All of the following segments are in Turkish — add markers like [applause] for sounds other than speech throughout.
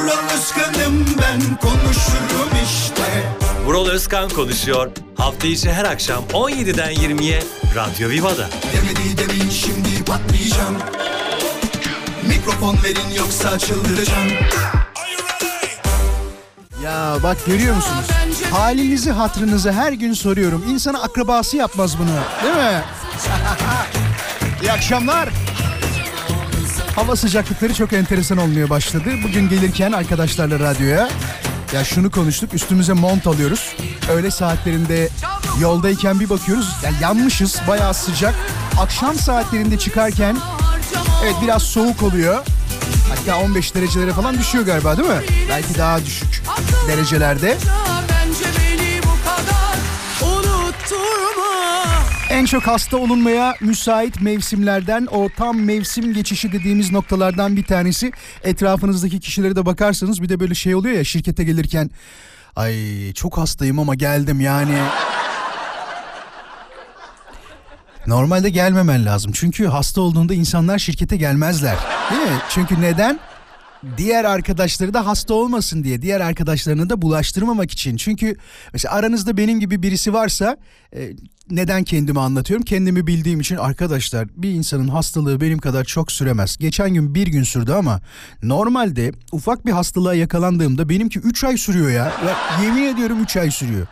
Vural Özkan'ım ben konuşurum işte Vural Özkan konuşuyor. Hafta içi her akşam 17'den 20'ye Radyo Viva'da. Demedi demin şimdi patlayacağım Mikrofon verin yoksa çıldıracağım Ya bak görüyor musunuz? Halinizi hatırınızı her gün soruyorum. İnsana akrabası yapmaz bunu. Değil mi? [laughs] İyi akşamlar. Hava sıcaklıkları çok enteresan olmaya başladı. Bugün gelirken arkadaşlarla radyoya ya şunu konuştuk üstümüze mont alıyoruz. Öğle saatlerinde yoldayken bir bakıyoruz ya yanmışız bayağı sıcak. Akşam saatlerinde çıkarken evet biraz soğuk oluyor. Hatta 15 derecelere falan düşüyor galiba değil mi? Belki daha düşük derecelerde. En çok hasta olunmaya müsait mevsimlerden o tam mevsim geçişi dediğimiz noktalardan bir tanesi. Etrafınızdaki kişilere de bakarsanız bir de böyle şey oluyor ya şirkete gelirken ay çok hastayım ama geldim yani. Normalde gelmemen lazım. Çünkü hasta olduğunda insanlar şirkete gelmezler. Değil mi? Çünkü neden? Diğer arkadaşları da hasta olmasın diye. Diğer arkadaşlarını da bulaştırmamak için. Çünkü mesela aranızda benim gibi birisi varsa e, neden kendimi anlatıyorum? Kendimi bildiğim için arkadaşlar bir insanın hastalığı benim kadar çok süremez. Geçen gün bir gün sürdü ama normalde ufak bir hastalığa yakalandığımda benimki 3 ay sürüyor ya. ya yemin ediyorum 3 ay sürüyor.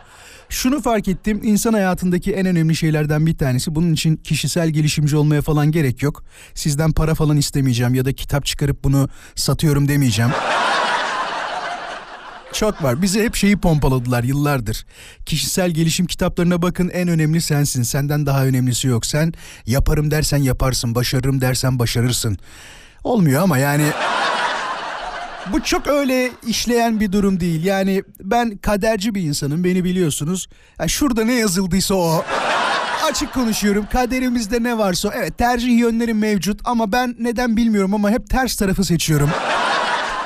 Şunu fark ettim insan hayatındaki en önemli şeylerden bir tanesi bunun için kişisel gelişimci olmaya falan gerek yok. Sizden para falan istemeyeceğim ya da kitap çıkarıp bunu satıyorum demeyeceğim. Çok var. Bize hep şeyi pompaladılar yıllardır. Kişisel gelişim kitaplarına bakın en önemli sensin. Senden daha önemlisi yok. Sen yaparım dersen yaparsın, başarırım dersen başarırsın. Olmuyor ama yani bu çok öyle işleyen bir durum değil. Yani ben kaderci bir insanım beni biliyorsunuz. Yani şurada ne yazıldıysa o. Açık konuşuyorum. Kaderimizde ne varsa evet tercih yönlerim mevcut ama ben neden bilmiyorum ama hep ters tarafı seçiyorum.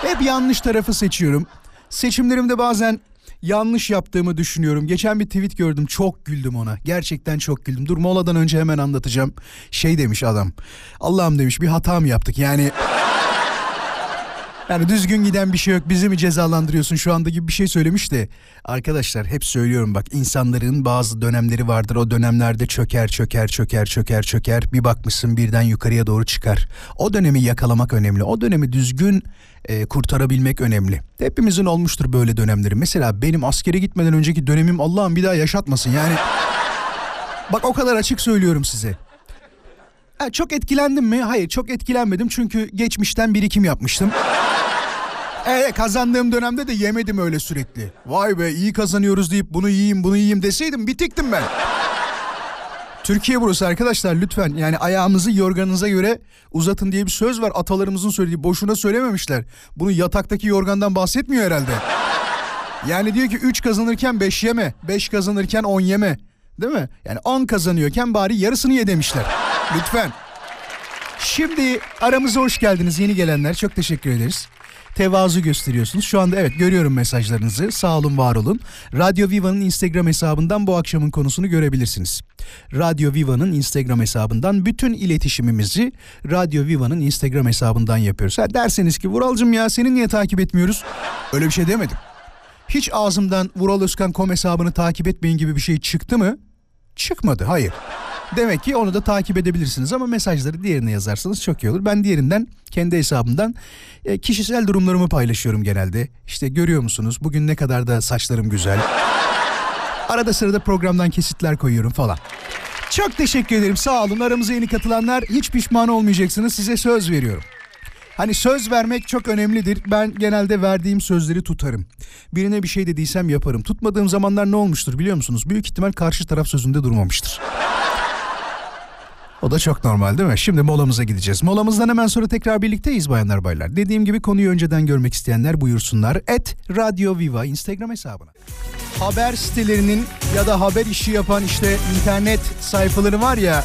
Hep yanlış tarafı seçiyorum. Seçimlerimde bazen yanlış yaptığımı düşünüyorum. Geçen bir tweet gördüm çok güldüm ona. Gerçekten çok güldüm. Dur moladan önce hemen anlatacağım. Şey demiş adam. Allah'ım demiş bir hata mı yaptık yani... Yani düzgün giden bir şey yok bizi mi cezalandırıyorsun şu anda gibi bir şey söylemiş de. Arkadaşlar hep söylüyorum bak insanların bazı dönemleri vardır o dönemlerde çöker çöker çöker çöker çöker bir bakmışsın birden yukarıya doğru çıkar. O dönemi yakalamak önemli o dönemi düzgün e, kurtarabilmek önemli. Hepimizin olmuştur böyle dönemleri mesela benim askere gitmeden önceki dönemim Allah'ım bir daha yaşatmasın yani. Bak o kadar açık söylüyorum size. Ha, çok etkilendim mi? Hayır çok etkilenmedim çünkü geçmişten birikim yapmıştım. Evet kazandığım dönemde de yemedim öyle sürekli. Vay be iyi kazanıyoruz deyip bunu yiyeyim bunu yiyeyim deseydim bitiktim ben. Türkiye burası arkadaşlar lütfen yani ayağımızı yorganınıza göre uzatın diye bir söz var atalarımızın söylediği boşuna söylememişler. Bunu yataktaki yorgandan bahsetmiyor herhalde. Yani diyor ki 3 kazanırken 5 yeme 5 kazanırken 10 yeme değil mi? Yani 10 kazanıyorken bari yarısını ye demişler. Lütfen. Şimdi aramıza hoş geldiniz yeni gelenler çok teşekkür ederiz tevazu gösteriyorsunuz. Şu anda evet görüyorum mesajlarınızı. Sağ olun, var olun. Radyo Viva'nın Instagram hesabından bu akşamın konusunu görebilirsiniz. Radyo Viva'nın Instagram hesabından bütün iletişimimizi Radyo Viva'nın Instagram hesabından yapıyoruz. Ha derseniz ki Vuralcım ya seni niye takip etmiyoruz? Öyle bir şey demedim. Hiç ağzımdan Vural Özkan.com hesabını takip etmeyin gibi bir şey çıktı mı? Çıkmadı, hayır. Demek ki onu da takip edebilirsiniz ama mesajları diğerine yazarsanız çok iyi olur. Ben diğerinden kendi hesabımdan e, kişisel durumlarımı paylaşıyorum genelde. İşte görüyor musunuz bugün ne kadar da saçlarım güzel. Arada sırada programdan kesitler koyuyorum falan. Çok teşekkür ederim sağ olun aramıza yeni katılanlar hiç pişman olmayacaksınız size söz veriyorum. Hani söz vermek çok önemlidir. Ben genelde verdiğim sözleri tutarım. Birine bir şey dediysem yaparım. Tutmadığım zamanlar ne olmuştur biliyor musunuz? Büyük ihtimal karşı taraf sözünde durmamıştır. O da çok normal değil mi? Şimdi molamıza gideceğiz. Molamızdan hemen sonra tekrar birlikteyiz bayanlar baylar. Dediğim gibi konuyu önceden görmek isteyenler buyursunlar. Et Radio Viva Instagram hesabına. Haber sitelerinin ya da haber işi yapan işte internet sayfaları var ya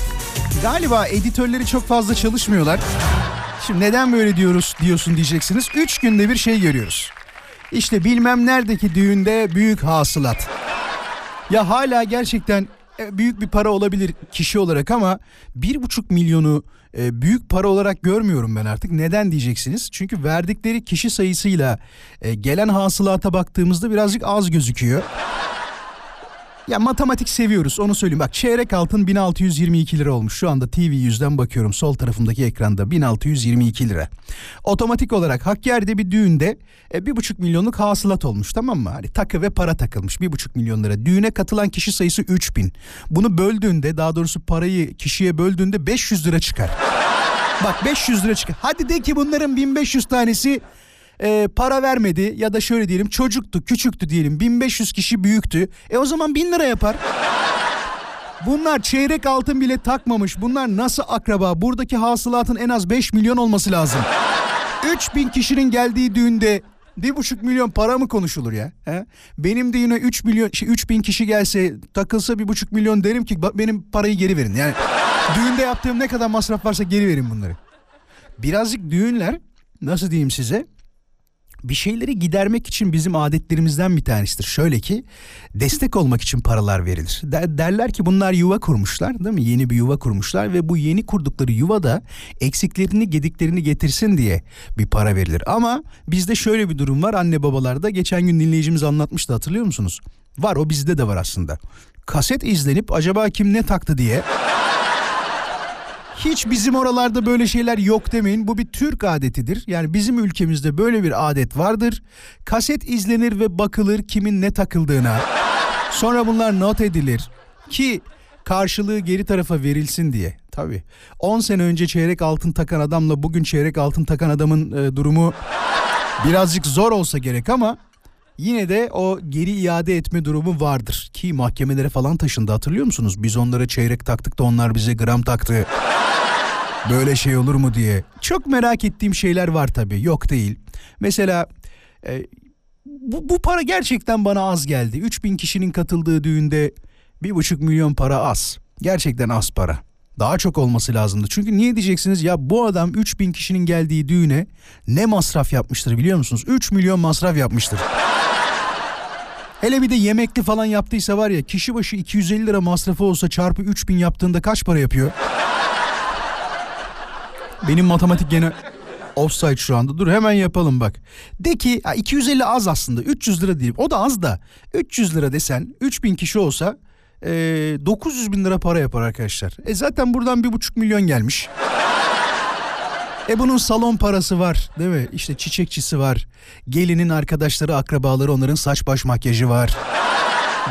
galiba editörleri çok fazla çalışmıyorlar. Şimdi neden böyle diyoruz diyorsun diyeceksiniz. Üç günde bir şey görüyoruz. İşte bilmem neredeki düğünde büyük hasılat. Ya hala gerçekten büyük bir para olabilir kişi olarak ama bir buçuk milyonu e, büyük para olarak görmüyorum ben artık. Neden diyeceksiniz? Çünkü verdikleri kişi sayısıyla e, gelen hasılata baktığımızda birazcık az gözüküyor. Ya matematik seviyoruz onu söyleyeyim. Bak çeyrek altın 1622 lira olmuş. Şu anda TV yüzden bakıyorum sol tarafımdaki ekranda 1622 lira. Otomatik olarak Hakkari'de bir düğünde e, bir buçuk milyonluk hasılat olmuş tamam mı? Hani takı ve para takılmış bir buçuk milyon lira. Düğüne katılan kişi sayısı 3000. Bunu böldüğünde daha doğrusu parayı kişiye böldüğünde 500 lira çıkar. Bak 500 lira çıkar. Hadi de ki bunların 1500 tanesi e, para vermedi ya da şöyle diyelim çocuktu küçüktü diyelim 1500 kişi büyüktü. E o zaman 1000 lira yapar. Bunlar çeyrek altın bile takmamış. Bunlar nasıl akraba? Buradaki hasılatın en az 5 milyon olması lazım. 3000 kişinin geldiği düğünde bir buçuk milyon para mı konuşulur ya? He? Benim düğüne 3 milyon, şey, 3 bin kişi gelse takılsa bir buçuk milyon derim ki benim parayı geri verin. Yani düğünde yaptığım ne kadar masraf varsa geri verin bunları. Birazcık düğünler nasıl diyeyim size bir şeyleri gidermek için bizim adetlerimizden bir tanesidir. Şöyle ki destek olmak için paralar verilir. Der, derler ki bunlar yuva kurmuşlar değil mi? Yeni bir yuva kurmuşlar ve bu yeni kurdukları yuvada eksiklerini gediklerini getirsin diye bir para verilir. Ama bizde şöyle bir durum var anne babalarda geçen gün dinleyicimiz anlatmıştı hatırlıyor musunuz? Var o bizde de var aslında. Kaset izlenip acaba kim ne taktı diye hiç bizim oralarda böyle şeyler yok demeyin. Bu bir Türk adetidir. Yani bizim ülkemizde böyle bir adet vardır. Kaset izlenir ve bakılır kimin ne takıldığına. Sonra bunlar not edilir ki karşılığı geri tarafa verilsin diye. Tabii 10 sene önce çeyrek altın takan adamla bugün çeyrek altın takan adamın e, durumu birazcık zor olsa gerek ama yine de o geri iade etme durumu vardır. Ki mahkemelere falan taşındı hatırlıyor musunuz? Biz onlara çeyrek taktık da onlar bize gram taktı. Böyle şey olur mu diye. Çok merak ettiğim şeyler var tabii. Yok değil. Mesela e, bu, bu para gerçekten bana az geldi. 3000 kişinin katıldığı düğünde bir buçuk milyon para az. Gerçekten az para. Daha çok olması lazımdı. Çünkü niye diyeceksiniz ya bu adam 3000 kişinin geldiği düğüne ne masraf yapmıştır biliyor musunuz? 3 milyon masraf yapmıştır. Hele bir de yemekli falan yaptıysa var ya kişi başı 250 lira masrafı olsa çarpı 3000 yaptığında kaç para yapıyor? Benim matematik gene offside şu anda. Dur hemen yapalım bak. De ki 250 az aslında 300 lira diyeyim. O da az da 300 lira desen 3000 kişi olsa e, 900 bin lira para yapar arkadaşlar. E zaten buradan bir buçuk milyon gelmiş. E bunun salon parası var değil mi? İşte çiçekçisi var. Gelinin arkadaşları, akrabaları onların saç baş makyajı var.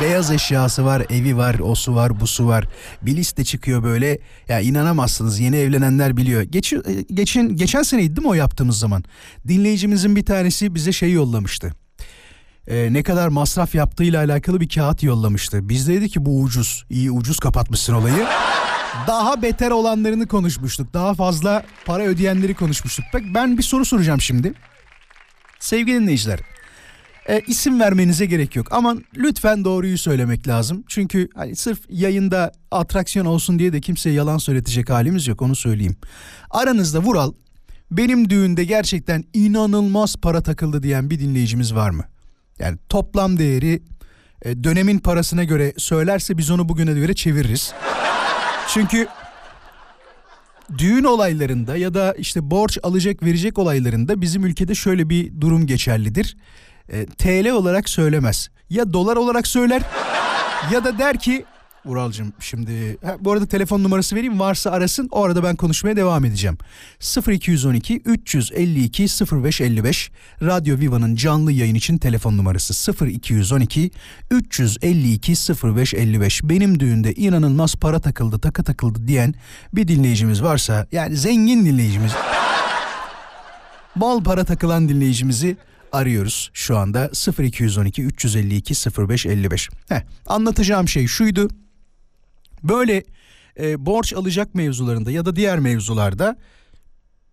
Beyaz eşyası var, evi var, o su var, bu su var. Bir liste çıkıyor böyle. Ya inanamazsınız yeni evlenenler biliyor. Geç, e, geçen, geçen seneydi değil mi o yaptığımız zaman? Dinleyicimizin bir tanesi bize şey yollamıştı. Ee, ne kadar masraf yaptığıyla alakalı bir kağıt yollamıştı. Biz dedi ki bu ucuz. İyi ucuz kapatmışsın olayı. Daha beter olanlarını konuşmuştuk. Daha fazla para ödeyenleri konuşmuştuk. Bak ben bir soru soracağım şimdi. Sevgili dinleyiciler, e, isim vermenize gerek yok. Ama lütfen doğruyu söylemek lazım. Çünkü hani sırf yayında atraksiyon olsun diye de kimseye yalan söyletecek halimiz yok onu söyleyeyim. Aranızda Vural benim düğünde gerçekten inanılmaz para takıldı diyen bir dinleyicimiz var mı? Yani toplam değeri e, dönemin parasına göre söylerse biz onu bugüne göre çeviririz. Çünkü düğün olaylarında ya da işte borç alacak verecek olaylarında bizim ülkede şöyle bir durum geçerlidir e, TL olarak söylemez. Ya dolar olarak söyler ya da der ki Uralcığım şimdi ha, bu arada telefon numarası vereyim varsa arasın o arada ben konuşmaya devam edeceğim. 0212 352 0555 Radyo Viva'nın canlı yayın için telefon numarası 0212 352 0555 benim düğünde inanılmaz para takıldı takı takıldı diyen bir dinleyicimiz varsa yani zengin dinleyicimiz [laughs] bol para takılan dinleyicimizi arıyoruz şu anda 0212 352 0555. Heh, anlatacağım şey şuydu. Böyle e, borç alacak mevzularında ya da diğer mevzularda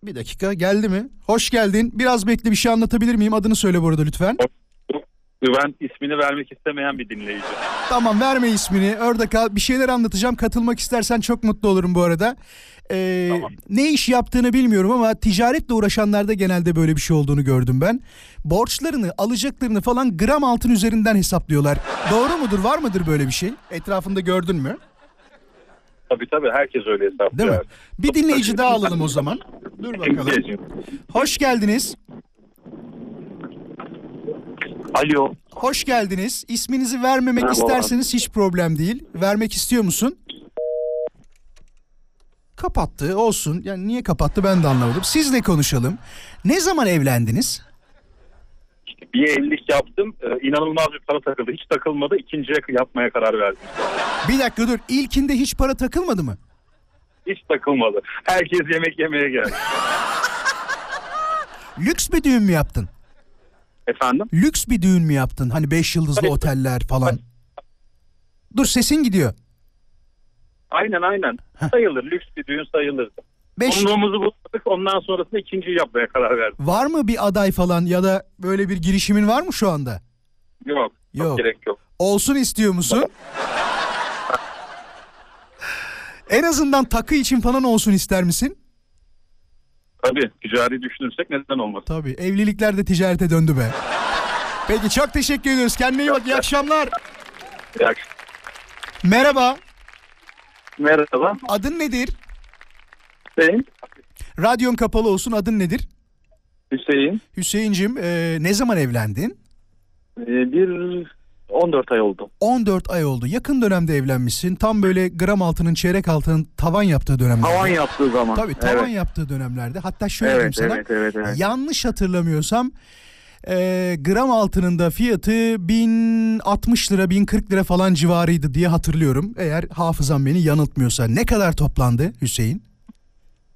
bir dakika geldi mi? Hoş geldin. Biraz bekle bir şey anlatabilir miyim? Adını söyle bu arada lütfen. Güven ismini vermek istemeyen bir dinleyici. Tamam verme ismini. Orada kal. Bir şeyler anlatacağım. Katılmak istersen çok mutlu olurum bu arada. Ee, Tamam. Ne iş yaptığını bilmiyorum ama ticaretle uğraşanlarda genelde böyle bir şey olduğunu gördüm ben. Borçlarını, alacaklarını falan gram altın üzerinden hesaplıyorlar. Doğru mudur? Var mıdır böyle bir şey? Etrafında gördün mü? Tabii tabii herkes öyle hesaplıyor. Değil mi? Bir dinleyici daha alalım o zaman. Dur bakalım. Hoş geldiniz. Alo. Hoş geldiniz. İsminizi vermemek Merhaba. isterseniz hiç problem değil. Vermek istiyor musun? Kapattı olsun. Yani niye kapattı ben de anlamadım. Sizle konuşalım. Ne zaman evlendiniz? Bir evlilik yaptım. Ee, inanılmaz bir para takıldı. Hiç takılmadı. İkinciye yapmaya karar verdim. Bir dakika dur. İlkinde hiç para takılmadı mı? Hiç takılmadı. Herkes yemek yemeye geldi. Lüks bir düğün mü yaptın? Efendim? Lüks bir düğün mü yaptın? Hani beş yıldızlı Hayır. oteller falan. Dur sesin gidiyor. Aynen aynen. Sayılır. Lüks bir düğün sayılırdı. Beş... Konuluğumuzu bulduk. Ondan sonrasında ikinciyi yapmaya karar verdim. Var mı bir aday falan ya da böyle bir girişimin var mı şu anda? Yok. Yok. Yok. Gerek yok. Olsun istiyor musun? en azından takı için falan olsun ister misin? Tabii. Ticari düşünürsek neden olmaz? Tabii evlilikler de ticarete döndü be. Peki çok teşekkür ediyoruz. Kendine iyi bak. İyi akşamlar. İyi akşamlar. Merhaba. Merhaba. Adın nedir? Hüseyin. Radyon kapalı olsun. Adın nedir? Hüseyin. Hüseyincim e, ne zaman evlendin? Ee, bir 14 ay oldu. 14 ay oldu. Yakın dönemde evlenmişsin. Tam böyle gram altının çeyrek altının tavan yaptığı dönemlerde. Tavan yaptığı zaman. Tabii tavan Evet. yaptığı dönemlerde. Hatta şöyle diyeyim Evet, sana. evet, evet, evet. Yanlış hatırlamıyorsam e, gram altının da fiyatı 1060 lira 1040 lira falan civarıydı diye hatırlıyorum. Eğer hafızam beni yanıltmıyorsa. Ne kadar toplandı Hüseyin?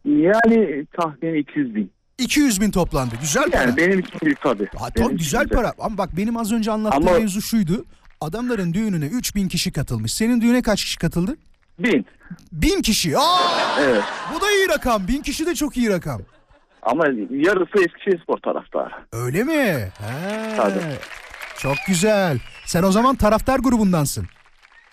Yani tahmin 200 bin. 200 bin toplandı. Güzel para. Yani benim için büyük tabii. Ha, Benim tabii için güzel para. Ama bak benim az önce anlattığım Ama- mevzu şuydu. Adamların düğününe 3000 kişi katılmış. Senin düğüne kaç kişi katıldı? Bin. 1000 kişi. Aa, Evet. bu da iyi rakam. 1000 kişi de çok iyi rakam. Ama yarısı Eskişehir Spor taraftarı. Öyle mi? He. Tabii. Çok güzel. Sen o zaman taraftar grubundansın.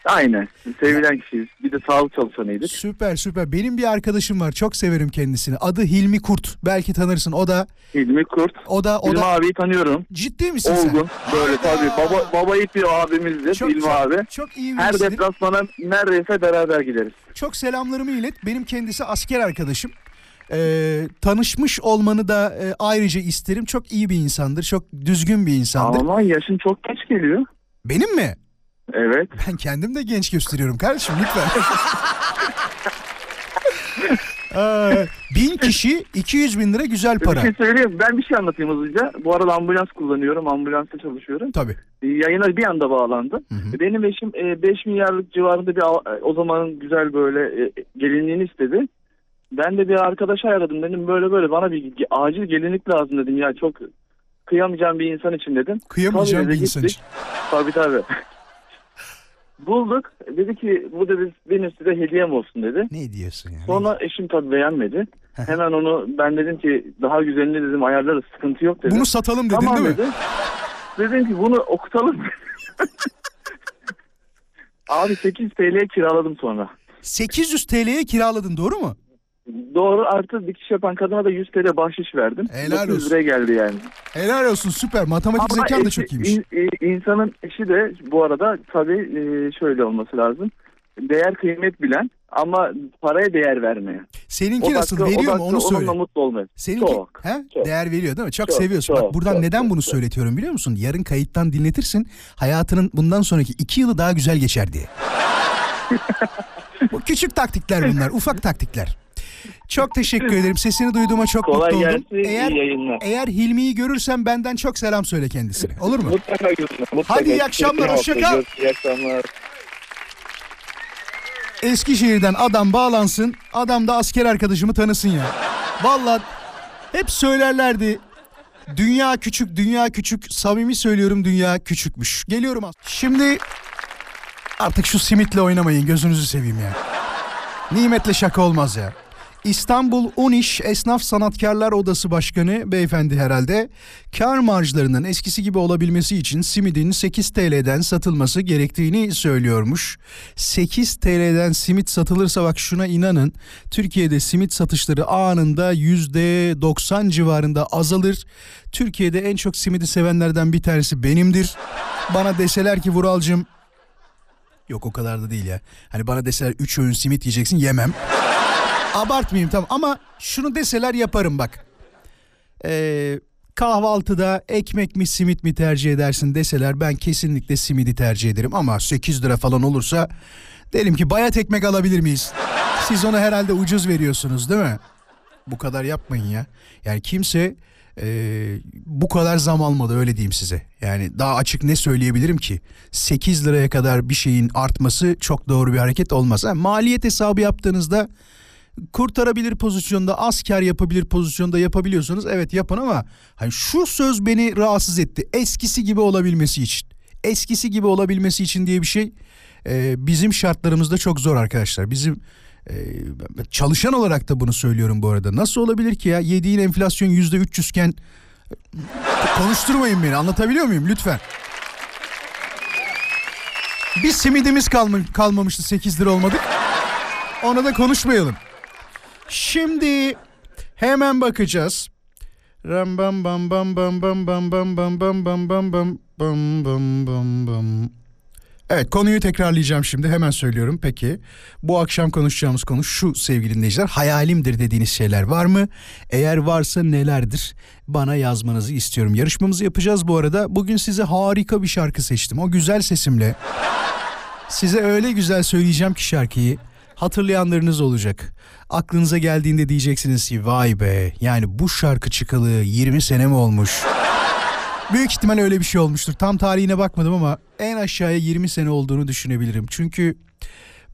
Aynen. Sevilen kişiyiz. Bir de sağlık çalışanıydık. Süper süper. Benim bir arkadaşım var. Çok severim kendisini. Adı Hilmi Kurt. Belki tanırsın. O da Hilmi Kurt. o da o Hilmi da abiyi tanıyorum. ciddi misin sen? Olgun. Böyle tabii. Baba, baba yiğit bir abimizdir. Çok, Hilmi çok, abi. çok iyi Her birisi. deplasmana neredeyse beraber gideriz. Çok selamlarımı ilet. Benim kendisi asker arkadaşım. Ee, tanışmış olmanı da e, ayrıca isterim. Çok iyi bir insandır. Çok düzgün bir insandır. Ama yaşın çok geç geliyor. Benim mi? Evet. Ben kendim de genç gösteriyorum kardeşim lütfen. [laughs] Ee, bin kişi 200 bin lira güzel Bir para. şey söyleyeyim. Ben bir şey anlatayım hızlıca. Bu arada ambulans kullanıyorum. Ambulansta çalışıyorum. Tabii. E, Yayına bir anda bağlandı. hı. Benim eşim 5 milyarlık civarında bir al- o zamanın güzel böyle e, gelinliğini istedi. Ben de bir arkadaş ayarladım dedim böyle böyle bana bir acil gelinlik lazım dedim ya çok kıyamayacağım bir insan için dedim. Kıyamayacağım Tabii bir insan için. Tabii tabii. Bulduk. Dedi ki bu dedi benim size hediyem olsun dedi. Ne diyorsun ya? Sonra eşim tabii beğenmedi. Hemen onu ben dedim ki daha güzelini dedim ayarlarız sıkıntı yok dedim. Bunu satalım dedin Tamam değil mi? dedi. Dedim ki bunu okutalım. [laughs] Abi 8 TL'ye kiraladım sonra. 800 TL'ye kiraladın doğru mu? Doğru artı dikiş yapan kadına da 100 TL bahşiş verdim. Helal 900 olsun. liraya geldi yani. Helal olsun süper. Matematik Ama zekan da eşi- çok iyiymiş. in- insanın eşi de bu arada tabii e, şöyle olması lazım. Değer kıymet bilen ama paraya değer vermeyen. Seninki nasıl? dakika- Veriyor mu dakika onu söyle. Onunla mutlu olmuyor. Seninki Çok. he? çok. değer veriyor değil mi? Çok, Çok, seviyorsun. Bak çok, buradan çok, neden çok, bunu çok. söyletiyorum biliyor musun? Yarın kayıttan dinletirsin. Hayatının bundan sonraki iki yılı daha güzel geçer diye. [laughs] Bu küçük taktikler bunlar. Ufak taktikler. Çok teşekkür [laughs] ederim. Sesini duyduğuma çok Kolay mutlu oldum. gelsin, Eğer, iyi yayınlar. eğer Hilmi'yi görürsem benden çok selam söyle kendisine. Olur mu? Mutlaka görüşürüz. mutlaka. Hadi iyi akşamlar, hoşça kal. İyi akşamlar. Eskişehir'den adam bağlansın. Adam da asker arkadaşımı tanısın ya. Vallahi hep söylerlerdi. Dünya küçük, dünya küçük. Samimi söylüyorum dünya küçükmüş. Geliyorum az. Şimdi artık şu simitle oynamayın gözünüzü seveyim ya. Nimetle şaka olmaz ya. İstanbul Uniş Esnaf Sanatkarlar Odası Başkanı beyefendi herhalde kar marjlarının eskisi gibi olabilmesi için simidin 8 TL'den satılması gerektiğini söylüyormuş. 8 TL'den simit satılırsa bak şuna inanın Türkiye'de simit satışları anında %90 civarında azalır. Türkiye'de en çok simidi sevenlerden bir tanesi benimdir. Bana deseler ki Vuralcım Yok o kadar da değil ya. Hani bana deseler 3 öğün simit yiyeceksin yemem. Abartmayayım tamam ama şunu deseler yaparım bak. Ee, kahvaltıda ekmek mi simit mi tercih edersin deseler ben kesinlikle simidi tercih ederim. Ama 8 lira falan olursa derim ki bayat ekmek alabilir miyiz? Siz onu herhalde ucuz veriyorsunuz değil mi? Bu kadar yapmayın ya. Yani kimse e, bu kadar zam almadı öyle diyeyim size. Yani daha açık ne söyleyebilirim ki? 8 liraya kadar bir şeyin artması çok doğru bir hareket olmaz. Ha, maliyet hesabı yaptığınızda kurtarabilir pozisyonda az kar yapabilir pozisyonda yapabiliyorsanız evet yapın ama hani şu söz beni rahatsız etti. Eskisi gibi olabilmesi için. Eskisi gibi olabilmesi için diye bir şey e, bizim şartlarımızda çok zor arkadaşlar. Bizim e, çalışan olarak da bunu söylüyorum bu arada. Nasıl olabilir ki ya yediğin enflasyon yüzde 300 iken konuşturmayın beni anlatabiliyor muyum lütfen. Bir simidimiz kalma, kalmamıştı 8 lira olmadık. Ona da konuşmayalım. Şimdi hemen bakacağız. Ram bam bam bam bam bam bam bam bam bam bam bam bam bam bam bam bam. Evet konuyu tekrarlayacağım şimdi hemen söylüyorum. Peki bu akşam konuşacağımız konu şu sevgili dinleyiciler. Hayalimdir dediğiniz şeyler var mı? Eğer varsa nelerdir? Bana yazmanızı istiyorum. Yarışmamızı yapacağız bu arada. Bugün size harika bir şarkı seçtim. O güzel sesimle size öyle güzel söyleyeceğim ki şarkıyı hatırlayanlarınız olacak. Aklınıza geldiğinde diyeceksiniz ki vay be yani bu şarkı çıkalı 20 sene mi olmuş? [laughs] Büyük ihtimal öyle bir şey olmuştur. Tam tarihine bakmadım ama en aşağıya 20 sene olduğunu düşünebilirim. Çünkü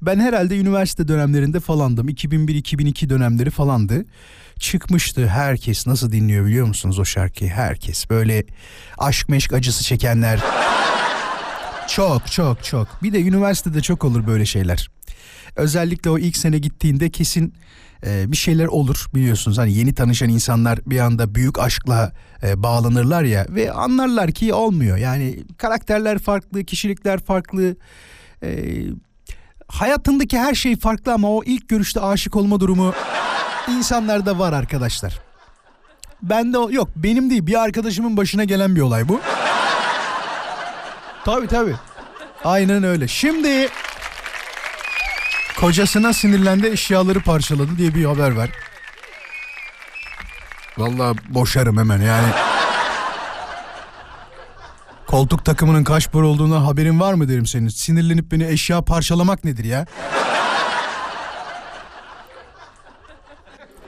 ben herhalde üniversite dönemlerinde falandım. 2001-2002 dönemleri falandı. Çıkmıştı herkes nasıl dinliyor biliyor musunuz o şarkıyı? Herkes böyle aşk meşk acısı çekenler. [laughs] Çok çok çok. Bir de üniversitede çok olur böyle şeyler. Özellikle o ilk sene gittiğinde kesin e, bir şeyler olur biliyorsunuz. Hani yeni tanışan insanlar bir anda büyük aşkla e, bağlanırlar ya ve anlarlar ki olmuyor. Yani karakterler farklı, kişilikler farklı. E, hayatındaki her şey farklı ama o ilk görüşte aşık olma durumu insanlarda var arkadaşlar. Ben de yok benim değil bir arkadaşımın başına gelen bir olay bu. Tabii tabii. Aynen öyle. Şimdi kocasına sinirlendi eşyaları parçaladı diye bir haber var. Vallahi boşarım hemen yani. Koltuk takımının kaç para olduğundan haberin var mı derim senin. Sinirlenip beni eşya parçalamak nedir ya?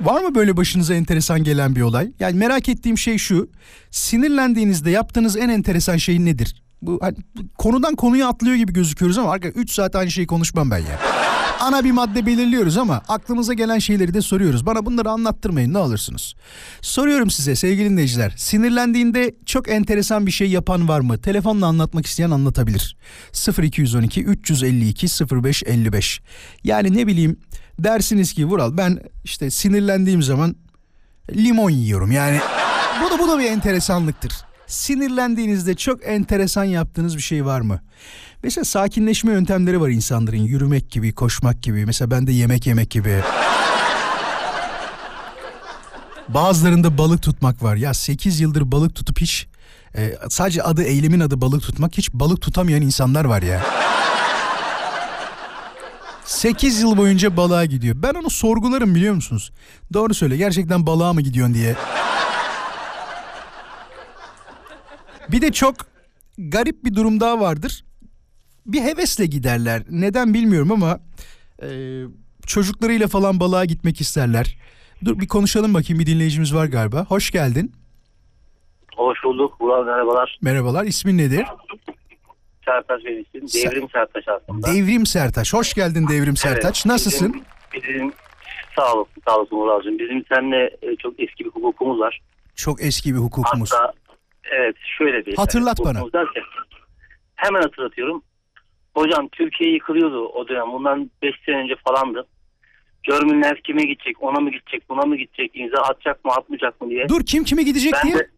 Var mı böyle başınıza enteresan gelen bir olay? Yani merak ettiğim şey şu. Sinirlendiğinizde yaptığınız en enteresan şey nedir? Bu hani, konudan konuya atlıyor gibi gözüküyoruz ama arkadaşlar 3 saat aynı şeyi konuşmam ben ya. Ana bir madde belirliyoruz ama aklımıza gelen şeyleri de soruyoruz. Bana bunları anlattırmayın ne olursunuz. Soruyorum size sevgili dinleyiciler. Sinirlendiğinde çok enteresan bir şey yapan var mı? Telefonla anlatmak isteyen anlatabilir. 0212 352 0555. Yani ne bileyim dersiniz ki Vural ben işte sinirlendiğim zaman limon yiyorum. Yani bu da bu da bir enteresanlıktır. Sinirlendiğinizde çok enteresan yaptığınız bir şey var mı? Mesela sakinleşme yöntemleri var insanların. Yürümek gibi, koşmak gibi. Mesela ben de yemek yemek gibi. Bazılarında balık tutmak var. Ya 8 yıldır balık tutup hiç e, sadece adı eylemin adı balık tutmak hiç balık tutamayan insanlar var ya. 8 yıl boyunca balığa gidiyor. Ben onu sorgularım biliyor musunuz? Doğru söyle gerçekten balığa mı gidiyorsun diye. Bir de çok garip bir durum daha vardır. Bir hevesle giderler. Neden bilmiyorum ama e, çocuklarıyla falan balığa gitmek isterler. Dur bir konuşalım bakayım bir dinleyicimiz var galiba. Hoş geldin. Hoş bulduk. Vural merhabalar. Merhabalar. İsmin nedir? Sertaç benim. Ser- Devrim Sertaç aslında. Devrim Sertaç. Hoş geldin Devrim Sertaç. Evet, Nasılsın? Bizim, bizim sağ olasın, sağ olasın Vural'cığım. Bizim seninle e, çok eski bir hukukumuz var. Çok eski bir hukukumuz. Hatta evet şöyle bir. Hatırlat e, bana. Derken, hemen hatırlatıyorum. Hocam Türkiye yıkılıyordu o dönem. Bundan 5 sene önce falandı. German kime gidecek, ona mı gidecek, buna mı gidecek, imza atacak mı, atmayacak mı diye. Dur kim kime gidecek ben diye? de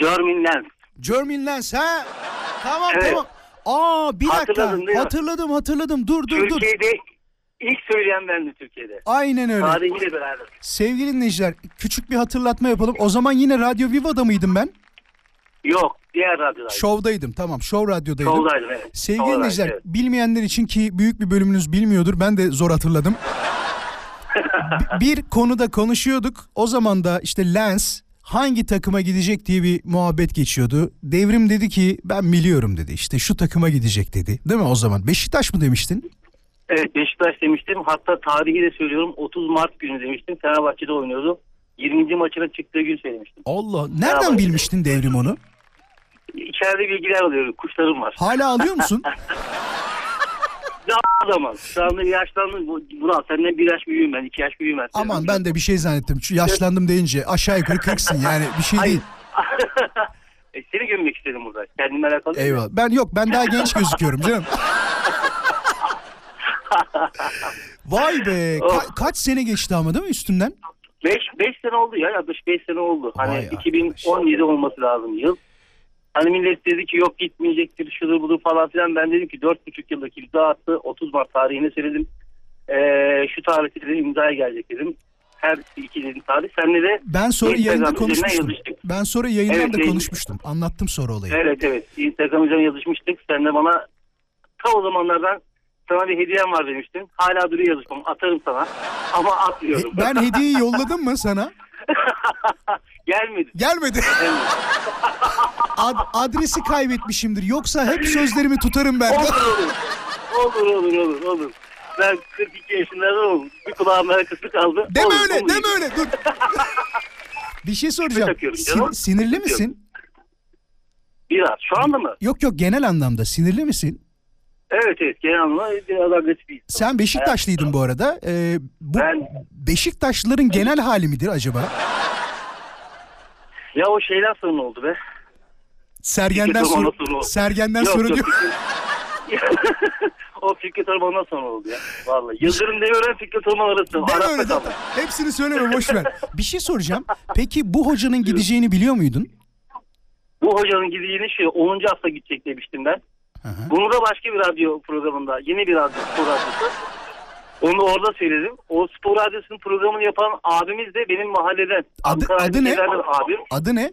German Lens. German Lens ha? Tamam Evet. tamam. Aa bir dakika. Hatırladım hatırladım. Dur dur dur. Türkiye'de ilk söyleyen bendim Türkiye'de. Aynen öyle. Tarihiyle beraber. Sevgili dinleyiciler küçük bir hatırlatma yapalım. O zaman yine Radyo Viva'da mıydım ben? Yok, diğer radyodaydım. Şovdaydım tamam. Şov Radyo'daydım. Şovdaydım evet. Sevgili Şovdaydım, dinleyiciler evet. bilmeyenler için ki büyük bir bölümünüz bilmiyordur. Ben de zor hatırladım. [laughs] Bir konuda konuşuyorduk. O zaman da işte Lens hangi takıma gidecek diye bir muhabbet geçiyordu. Devrim dedi ki ben biliyorum dedi. İşte şu takıma gidecek dedi. Değil mi o zaman? Beşiktaş mı demiştin? Evet Beşiktaş demiştim. Hatta tarihi de söylüyorum. 30 Mart günü demiştim. Fenerbahçe'de oynuyordu. 20. maçına çıktığı gün söylemiştim. Allah. Nereden Fenerbahçe. bilmiştin Devrim onu? İçeride bilgiler alıyorum. Kuşlarım var. Hala alıyor musun? [laughs] [laughs] Daha zaman. Şu anda yaşlandım. Bu- Burak senden bir yaş büyüğüm ben. iki yaş büyüğüm ben. Aman ben de bir şey zannettim. Şu yaşlandım deyince aşağı yukarı 40'sın yani bir şey değil. [laughs] e, seni gömmek istedim burada. Kendime alakalı. değil? Eyvallah. Ben yok ben daha genç gözüküyorum canım. Vay be. Oh. Ka- kaç sene geçti ama değil mi üstünden? 5 5 sene oldu ya yaklaşık 5 sene oldu. Hani Vay 2017 olması lazım yıl. Hani millet dedi ki yok gitmeyecektir şudur budur falan filan. Ben dedim ki 4,5 yıllık imza attı. 30 Mart tarihine söyledim. Ee, şu tarihte dedim imzaya gelecek dedim. Her iki dedim tarih. Senle de Ben sonra yayında konuşmuştum. Ben sonra yayından Evet, da konuşmuştum. Anlattım sonra olayı. Evet evet. Instagram üzerinden yazışmıştık. Sen de bana ta o zamanlardan sana bir hediyem var demiştin. Hala duruyor yazışmam. Atarım sana. Ama atmıyorum. ben hediyeyi yolladım mı sana? [laughs] Gelmedi. Gelmedi. Ad- adresi kaybetmişimdir. Yoksa hep sözlerimi tutarım ben. Olur olur. Olur olur olur olur. Ben 42 yaşındayım. Bir kulağım arkası kaldı. Deme Olur, öyle, olur. deme öyle. Dur. [laughs] bir şey soracağım. Sin- sinirli misin? Biraz. Şu anda mı? Yok yok genel anlamda sinirli misin? Evet evet. Genel anlamda biraz agresif bir. Sen Beşiktaşlıydın bu arada. Ee, bu Ben- Beşiktaşlıların genel hali midir acaba? Ya o şeyler sorun oldu be. Sergen'den Orman'dan sonra- Sergen'den Yok, soru yok, diyor. [laughs] O Fikret Orman'dan sonra oldu ya. Vallahi. Yıldırım Demirören Fikret Orman arası. Deme Arap'ta öyle deme. Hepsini söyleme boş ver. [laughs] Bir şey soracağım. Peki bu hocanın gideceğini biliyor muydun? Bu hocanın gideceğini şey 10. hafta gidecek demiştim ben. Hı hı. Bunu da başka bir radyo programında yeni bir radyo spor radyosu. Onu orada söyledim. O spor radyosunun programını yapan abimiz de benim mahalleden. Adı- adı ne? Abim. Adı ne?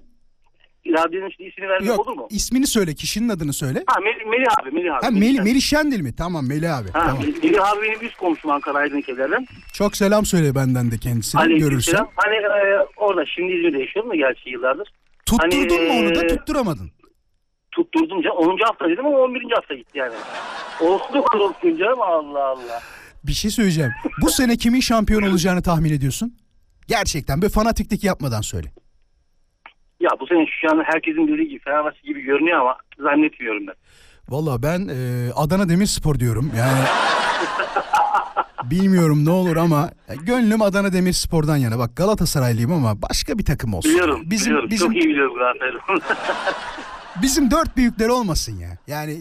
Radyonun işte ismini vermek Yok olur mu? ismini söyle kişinin adını söyle. Ha Melih, Melih abi. Melih abi. Ha Melih, Melih Şendil mi? Tamam Melih abi. Ha, Tamam. Melih abi benim üst komşum Ankara Aydınlık evlerden. Çok selam söyle benden de kendisine Aleykümselam. görürsen. Hani e, orada şimdi İzmir'de yaşıyorum da gerçi yıllardır. Tutturdun Hani, mu onu da e, tutturamadın. Tutturdum canım. 10. hafta dedim ama 11. hafta gitti yani. Olsun olsun canım Allah Allah. Bir şey söyleyeceğim. Bu sene kimin şampiyon olacağını tahmin ediyorsun? Gerçekten bir fanatiklik yapmadan söyle. Ya bu sene şu an herkesin dediği gibi Fenerbahçe gibi görünüyor ama zannetmiyorum ben. Valla ben e, Adana Demirspor diyorum. Yani bilmiyorum ne olur ama gönlüm Adana Demirspor'dan yana. Bak Galatasaraylıyım ama başka bir takım olsun. Biliyorum. Bizim biliyorum. bizim Çok iyi biliyorum Galatasaray'ı. [laughs] bizim dört büyükler olmasın ya. Yani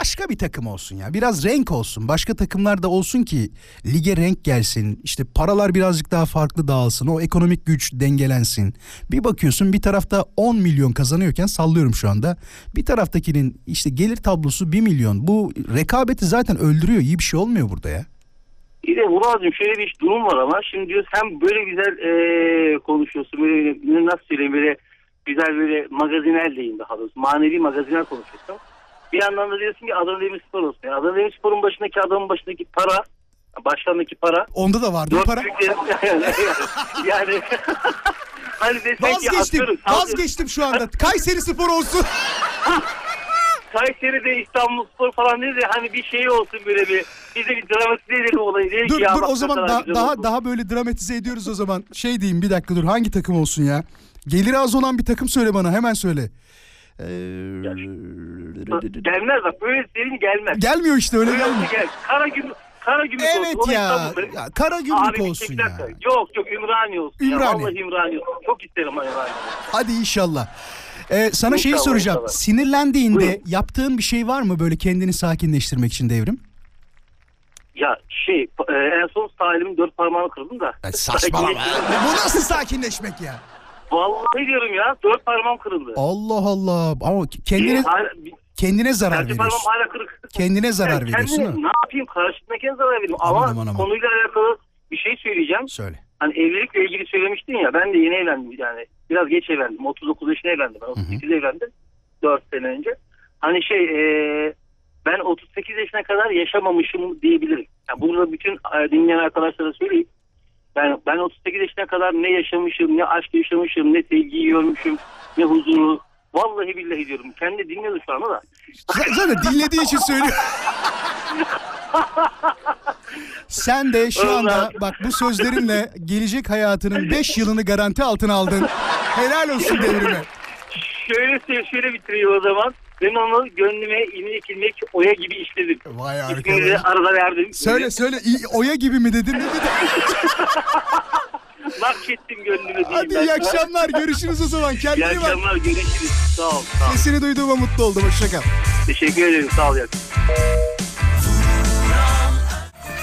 başka bir takım olsun ya. Biraz renk olsun. Başka takımlar da olsun ki lige renk gelsin. İşte paralar birazcık daha farklı dağılsın. O ekonomik güç dengelensin. Bir bakıyorsun bir tarafta 10 milyon kazanıyorken sallıyorum şu anda. Bir taraftakinin işte gelir tablosu 1 milyon. Bu rekabeti zaten öldürüyor. İyi bir şey olmuyor burada ya. Bir de Murat'cığım şöyle bir durum var ama şimdi diyor sen böyle güzel eee, konuşuyorsun böyle nasıl söyleyeyim böyle güzel böyle magazinel diyeyim daha doğrusu manevi magazinel konuşuyorsun. Bir yandan da diyorsun ki Adana Demirspor olsun. Yani Adana Demirspor'un başındaki adamın başındaki para başlarındaki para Onda da vardı dört para. [laughs] yani [laughs] hani desek ki Vazgeçtim. atıyorum, sallıyorum. Vazgeçtim şu anda. Kayseri Spor olsun. [laughs] Kayseri'de İstanbul Spor falan dedi de hani bir şey olsun böyle bir bize bir dramatize edelim olayı. Dedik dur ki ya dur o zaman da- güzel daha oldu. daha böyle dramatize ediyoruz o zaman. Şey diyeyim bir dakika dur hangi takım olsun ya? Geliri az olan bir takım söyle bana hemen söyle. Ee, Gelmez bak böyle senin gelmez. gelmiyor işte öyle Öyle gelmiyor. gel. Kara gümrük, kara gümrük Evet olsun. Ya. Ya kara gümrük olsun ya. Yok yok Ümraniye olsun. Ümraniye. Ya. Vallahi Ümraniye olsun. Çok isterim Ümraniye. olsun. Hadi inşallah. Ee, sana şeyi soracağım. inşallah. Sinirlendiğinde Buyurun. yaptığın bir şey var mı böyle kendini sakinleştirmek için devrim? Ya şey e, en son sağ elimin dört parmağını kırdım da. saçmalama. [laughs] Bu nasıl sakinleşmek ya? Vallahi diyorum ya dört parmağım kırıldı. Allah Allah. Ama kendine hala- kendine zarar parmağım veriyorsun. hala kırık. Kendine zarar Yani veriyorsun kendime ha. Ne yapayım karşımdakine zarar vereyim. Aman, Ama aman, aman. konuyla alakalı bir şey söyleyeceğim. Söyle. Hani evlilikle ilgili söylemiştin ya ben de yeni evlendim yani. Biraz geç evlendim. 39 yaşında evlendim. Ben 38 evlendim. 4 sene önce. Hani şey e, ben 38 yaşına kadar yaşamamışım diyebilirim. Yani burada bütün e, dinleyen arkadaşlara söyleyeyim. Ben, ben 38 yaşına kadar ne yaşamışım, ne aşk yaşamışım, ne sevgiyi görmüşüm, ne huzuru. Vallahi billahi diyorum. Kendi dinliyordu şu anda da. Z- Zaten dinlediği için söylüyor. Sen de şu anda bak bu sözlerinle gelecek hayatının 5 yılını garanti altına aldın. Helal olsun devrime. Şöyle şöyle bitireyim o zaman. Ben onu gönlüme ilmek ilmek oya gibi işledim. Vay İsmini arkadaş. arada verdim. Söyle söyle oya gibi mi dedin ne dedin? [laughs] Nakşettim gönlüme diyeyim Hadi ben iyi sana. akşamlar görüşürüz o zaman İyi kendine iyi bak. akşamlar görüşürüz. Sağ ol. Sağ ol. Sesini duyduğuma mutlu oldum hoşça kal. Teşekkür ederim. Sağ ol. akşamlar.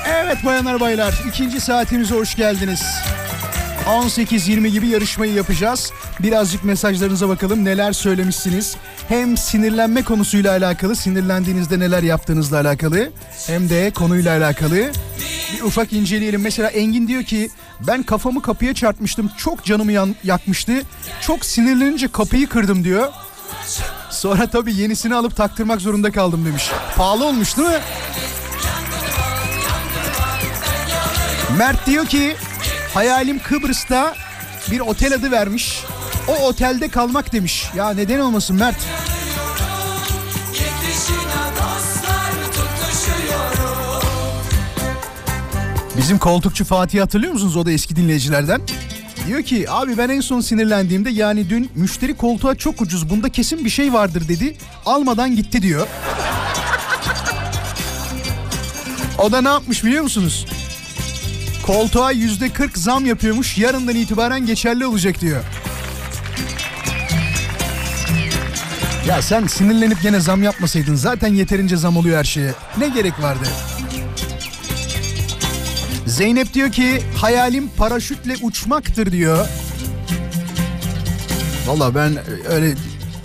Evet bayanlar baylar ikinci saatimize hoş geldiniz. 18-20 gibi yarışmayı yapacağız. Birazcık mesajlarınıza bakalım neler söylemişsiniz. Hem sinirlenme konusuyla alakalı, sinirlendiğinizde neler yaptığınızla alakalı hem de konuyla alakalı. Bir ufak inceleyelim. Mesela Engin diyor ki ben kafamı kapıya çarpmıştım. Çok canımı yan- yakmıştı. Çok sinirlenince kapıyı kırdım diyor. Sonra tabii yenisini alıp taktırmak zorunda kaldım demiş. Pahalı olmuş değil mi? Mert diyor ki hayalim Kıbrıs'ta bir otel adı vermiş. O otelde kalmak demiş. Ya neden olmasın Mert? Bizim koltukçu Fatih hatırlıyor musunuz? O da eski dinleyicilerden. Diyor ki abi ben en son sinirlendiğimde yani dün müşteri koltuğa çok ucuz bunda kesin bir şey vardır dedi. Almadan gitti diyor. O da ne yapmış biliyor musunuz? Koltuğa yüzde 40 zam yapıyormuş. Yarından itibaren geçerli olacak diyor. Ya sen sinirlenip gene zam yapmasaydın zaten yeterince zam oluyor her şeye. Ne gerek vardı? Zeynep diyor ki hayalim paraşütle uçmaktır diyor. Valla ben öyle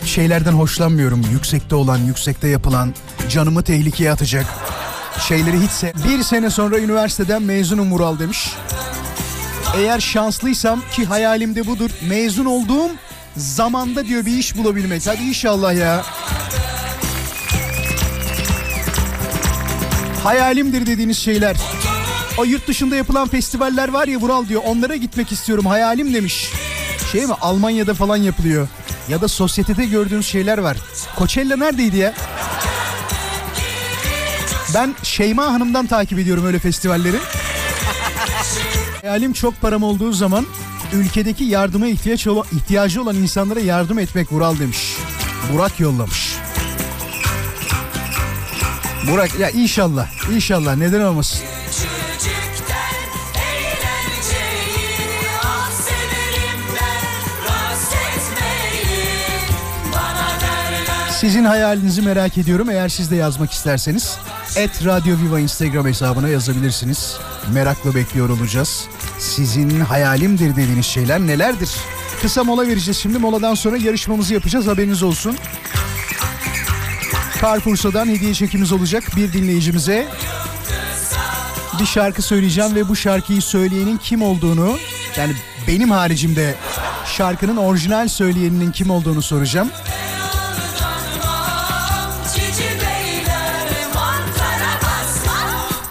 şeylerden hoşlanmıyorum. Yüksekte olan, yüksekte yapılan, canımı tehlikeye atacak şeyleri hiç sev... Bir sene sonra üniversiteden mezunum Mural demiş. Eğer şanslıysam ki hayalimde budur. Mezun olduğum zamanda diyor bir iş bulabilmek. Hadi inşallah ya. Hayalimdir dediğiniz şeyler. O yurt dışında yapılan festivaller var ya Vural diyor. Onlara gitmek istiyorum hayalim demiş. Şey mi Almanya'da falan yapılıyor. Ya da sosyetede gördüğünüz şeyler var. Coachella neredeydi ya? Ben Şeyma Hanım'dan takip ediyorum öyle festivalleri. Hayalim çok param olduğu zaman ülkedeki yardıma ihtiyaç olan, ihtiyacı olan insanlara yardım etmek Vural demiş. Burak yollamış. Burak ya inşallah inşallah neden olmasın. Sizin hayalinizi merak ediyorum. Eğer siz de yazmak isterseniz et Radyo Viva Instagram hesabına yazabilirsiniz. Merakla bekliyor olacağız. Sizin hayalimdir dediğiniz şeyler nelerdir? Kısa mola vereceğiz şimdi. Moladan sonra yarışmamızı yapacağız. Haberiniz olsun. Carrefour'dan hediye çekimiz olacak bir dinleyicimize. Bir şarkı söyleyeceğim ve bu şarkıyı söyleyenin kim olduğunu yani benim haricimde şarkının orijinal söyleyeninin kim olduğunu soracağım.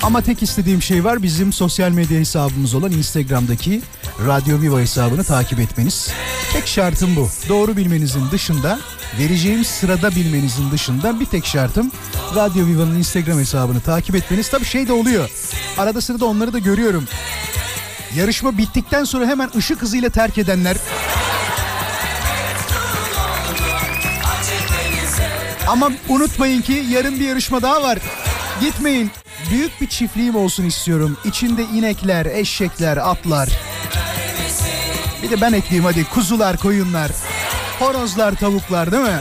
Ama tek istediğim şey var bizim sosyal medya hesabımız olan Instagram'daki Radyo Viva hesabını takip etmeniz. Tek şartım bu. Doğru bilmenizin dışında, vereceğim sırada bilmenizin dışında bir tek şartım Radyo Viva'nın Instagram hesabını takip etmeniz. Tabii şey de oluyor. Arada sırada onları da görüyorum. Yarışma bittikten sonra hemen ışık hızıyla terk edenler. Ama unutmayın ki yarın bir yarışma daha var. Gitmeyin. Büyük bir çiftliğim olsun istiyorum. İçinde inekler, eşekler, atlar. Bir de ben ekleyeyim hadi kuzular, koyunlar, horozlar, tavuklar değil mi?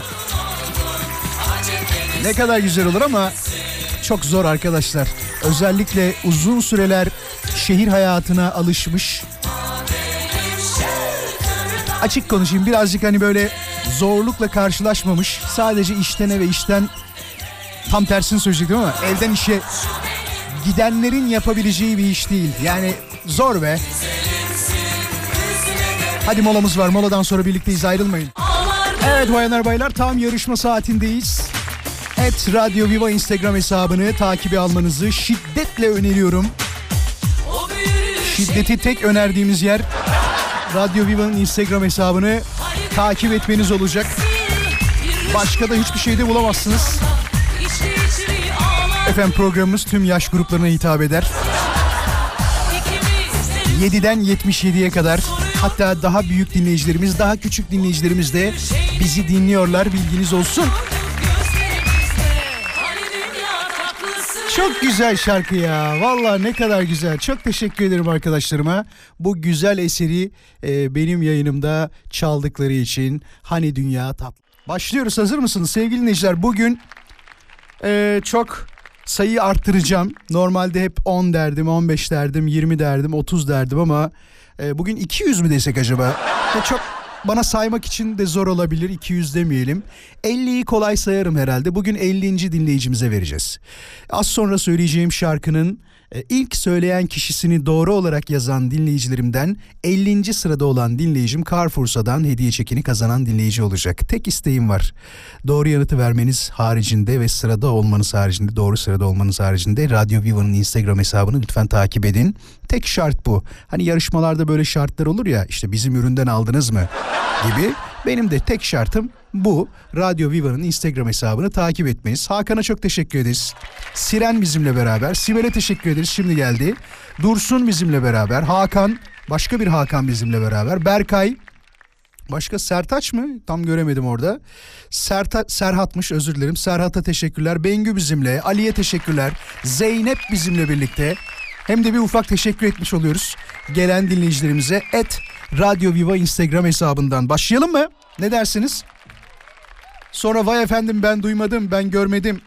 Ne kadar güzel olur ama çok zor arkadaşlar. Özellikle uzun süreler şehir hayatına alışmış. Açık konuşayım birazcık hani böyle zorlukla karşılaşmamış. Sadece işten eve işten tam tersini söyleyecektim ama evden işe gidenlerin yapabileceği bir iş değil. Yani zor be. Hadi molamız var. Moladan sonra birlikteyiz ayrılmayın. Evet bayanlar baylar tam yarışma saatindeyiz. Et Radyo Viva Instagram hesabını takibi almanızı şiddetle öneriyorum. Şiddeti tek önerdiğimiz yer Radyo Viva'nın Instagram hesabını takip etmeniz olacak. Başka da hiçbir şeyde bulamazsınız. Efendim programımız tüm yaş gruplarına hitap eder. 7'den 77'ye kadar hatta daha büyük dinleyicilerimiz, daha küçük dinleyicilerimiz de bizi dinliyorlar bilginiz olsun. Çok güzel şarkı ya. Vallahi ne kadar güzel. Çok teşekkür ederim arkadaşlarıma. Bu güzel eseri e, benim yayınımda çaldıkları için. Hani dünya tatlı. Başlıyoruz. Hazır mısınız sevgili dinleyiciler? Bugün e, çok sayıyı arttıracağım. Normalde hep 10 derdim, 15 derdim, 20 derdim, 30 derdim ama e, bugün 200 mü desek acaba? Ya çok bana saymak için de zor olabilir 200 demeyelim. 50'yi kolay sayarım herhalde. Bugün 50. dinleyicimize vereceğiz. Az sonra söyleyeceğim şarkının ilk söyleyen kişisini doğru olarak yazan dinleyicilerimden 50. sırada olan dinleyicim Carrefour'dan hediye çekini kazanan dinleyici olacak. Tek isteğim var. Doğru yanıtı vermeniz haricinde ve sırada olmanız haricinde, doğru sırada olmanız haricinde Radyo Viva'nın Instagram hesabını lütfen takip edin. Tek şart bu. Hani yarışmalarda böyle şartlar olur ya işte bizim üründen aldınız mı gibi. Benim de tek şartım bu. Radyo Viva'nın Instagram hesabını takip etmeniz. Hakan'a çok teşekkür ederiz. Siren bizimle beraber. Sibel'e teşekkür ederiz. Şimdi geldi. Dursun bizimle beraber. Hakan, başka bir Hakan bizimle beraber. Berkay, Başka Sertaç mı? Tam göremedim orada. Serta, Serhat'mış özür dilerim. Serhat'a teşekkürler. Bengü bizimle. Ali'ye teşekkürler. Zeynep bizimle birlikte. Hem de bir ufak teşekkür etmiş oluyoruz. Gelen dinleyicilerimize. Et Radyo Viva Instagram hesabından. Başlayalım mı? Ne dersiniz? Sonra vay efendim ben duymadım ben görmedim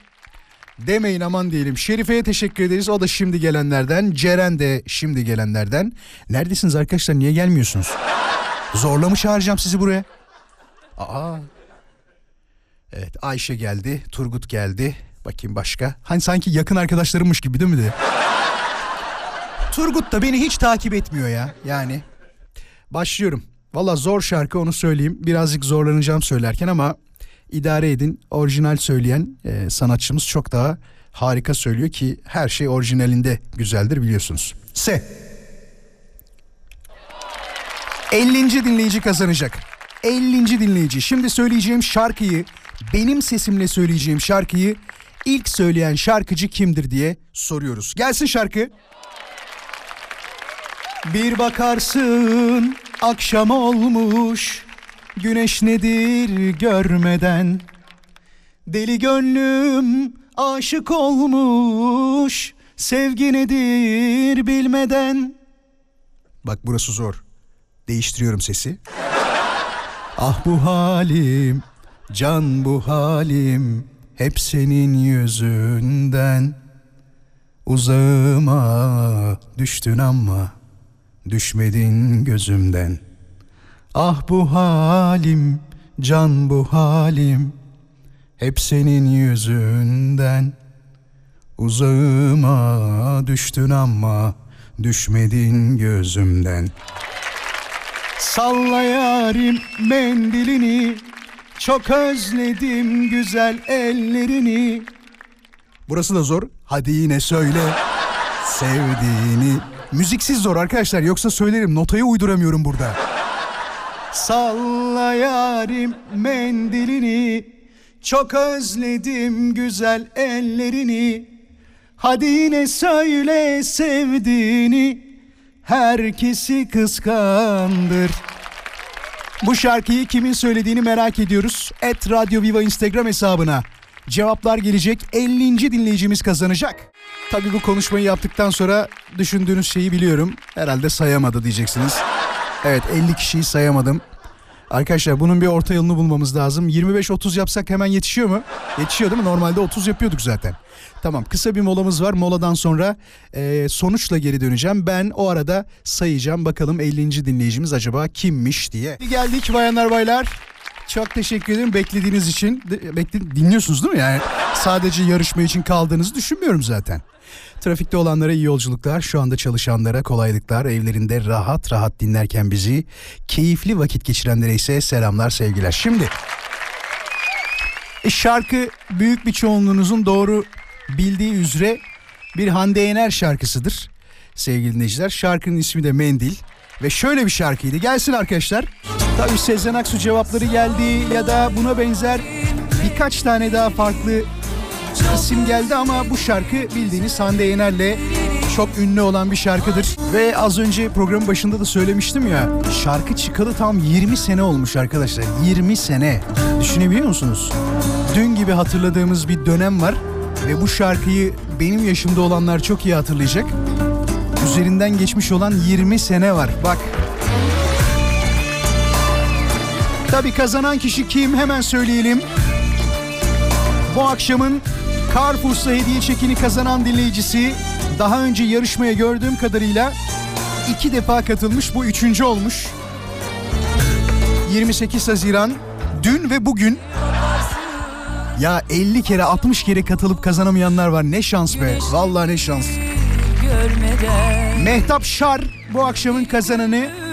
demeyin aman diyelim. Şerife'ye teşekkür ederiz. O da şimdi gelenlerden. Ceren de şimdi gelenlerden. Neredesiniz arkadaşlar? Niye gelmiyorsunuz? Zorla mı çağıracağım sizi buraya? Aa. Evet Ayşe geldi. Turgut geldi. Bakayım başka. Hani sanki yakın arkadaşlarımmış gibi değil mi de? Turgut da beni hiç takip etmiyor ya. Yani. Başlıyorum. Valla zor şarkı onu söyleyeyim. Birazcık zorlanacağım söylerken ama idare edin. Orijinal söyleyen e, sanatçımız çok daha harika söylüyor ki her şey orijinalinde güzeldir biliyorsunuz. Se. 50. dinleyici kazanacak. 50. dinleyici. Şimdi söyleyeceğim şarkıyı, benim sesimle söyleyeceğim şarkıyı ilk söyleyen şarkıcı kimdir diye soruyoruz. Gelsin şarkı. Bir bakarsın akşam olmuş Güneş nedir görmeden Deli gönlüm aşık olmuş Sevgi nedir bilmeden Bak burası zor. Değiştiriyorum sesi. ah bu halim, can bu halim hep senin yüzünden. Uzağıma düştün ama düşmedin gözümden. Ah bu halim, can bu halim hep senin yüzünden. Uzağıma düştün ama düşmedin gözümden. Salla yarim mendilini Çok özledim güzel ellerini Burası da zor. Hadi yine söyle sevdiğini. Müziksiz zor arkadaşlar yoksa söylerim notayı uyduramıyorum burada. Salla yarim mendilini Çok özledim güzel ellerini Hadi yine söyle sevdiğini Herkesi kıskandır Bu şarkıyı kimin söylediğini merak ediyoruz. Et Radyo Viva Instagram hesabına. Cevaplar gelecek. 50. dinleyicimiz kazanacak. Tabii bu konuşmayı yaptıktan sonra düşündüğünüz şeyi biliyorum. Herhalde sayamadı diyeceksiniz. Evet 50 kişiyi sayamadım. Arkadaşlar bunun bir orta yolunu bulmamız lazım. 25-30 yapsak hemen yetişiyor mu? Yetişiyor değil mi? Normalde 30 yapıyorduk zaten. Tamam kısa bir molamız var. Moladan sonra e, sonuçla geri döneceğim. Ben o arada sayacağım. Bakalım 50. dinleyicimiz acaba kimmiş diye. Geldik bayanlar baylar. Çok teşekkür ederim beklediğiniz için. Bekle, dinliyorsunuz değil mi? Yani sadece yarışma için kaldığınızı düşünmüyorum zaten. Trafikte olanlara iyi yolculuklar, şu anda çalışanlara kolaylıklar, evlerinde rahat rahat dinlerken bizi, keyifli vakit geçirenlere ise selamlar, sevgiler. Şimdi e, şarkı büyük bir çoğunluğunuzun doğru bildiği üzere bir Hande Yener şarkısıdır. Sevgili dinleyiciler, şarkının ismi de Mendil ve şöyle bir şarkıydı. Gelsin arkadaşlar. Tabii Sezen Aksu cevapları geldi ya da buna benzer birkaç tane daha farklı isim geldi ama bu şarkı bildiğiniz Hande Yener'le çok ünlü olan bir şarkıdır. Ve az önce programın başında da söylemiştim ya şarkı çıkalı tam 20 sene olmuş arkadaşlar. 20 sene. Düşünebiliyor musunuz? Dün gibi hatırladığımız bir dönem var ve bu şarkıyı benim yaşımda olanlar çok iyi hatırlayacak. Üzerinden geçmiş olan 20 sene var. Bak. Tabii kazanan kişi kim hemen söyleyelim. Bu akşamın Carrefour'sa hediye çekini kazanan dinleyicisi daha önce yarışmaya gördüğüm kadarıyla iki defa katılmış. Bu üçüncü olmuş. 28 Haziran dün ve bugün ya 50 kere 60 kere katılıp kazanamayanlar var. Ne şans be. Vallahi ne şans. Mehtap Şar bu akşamın kazananı.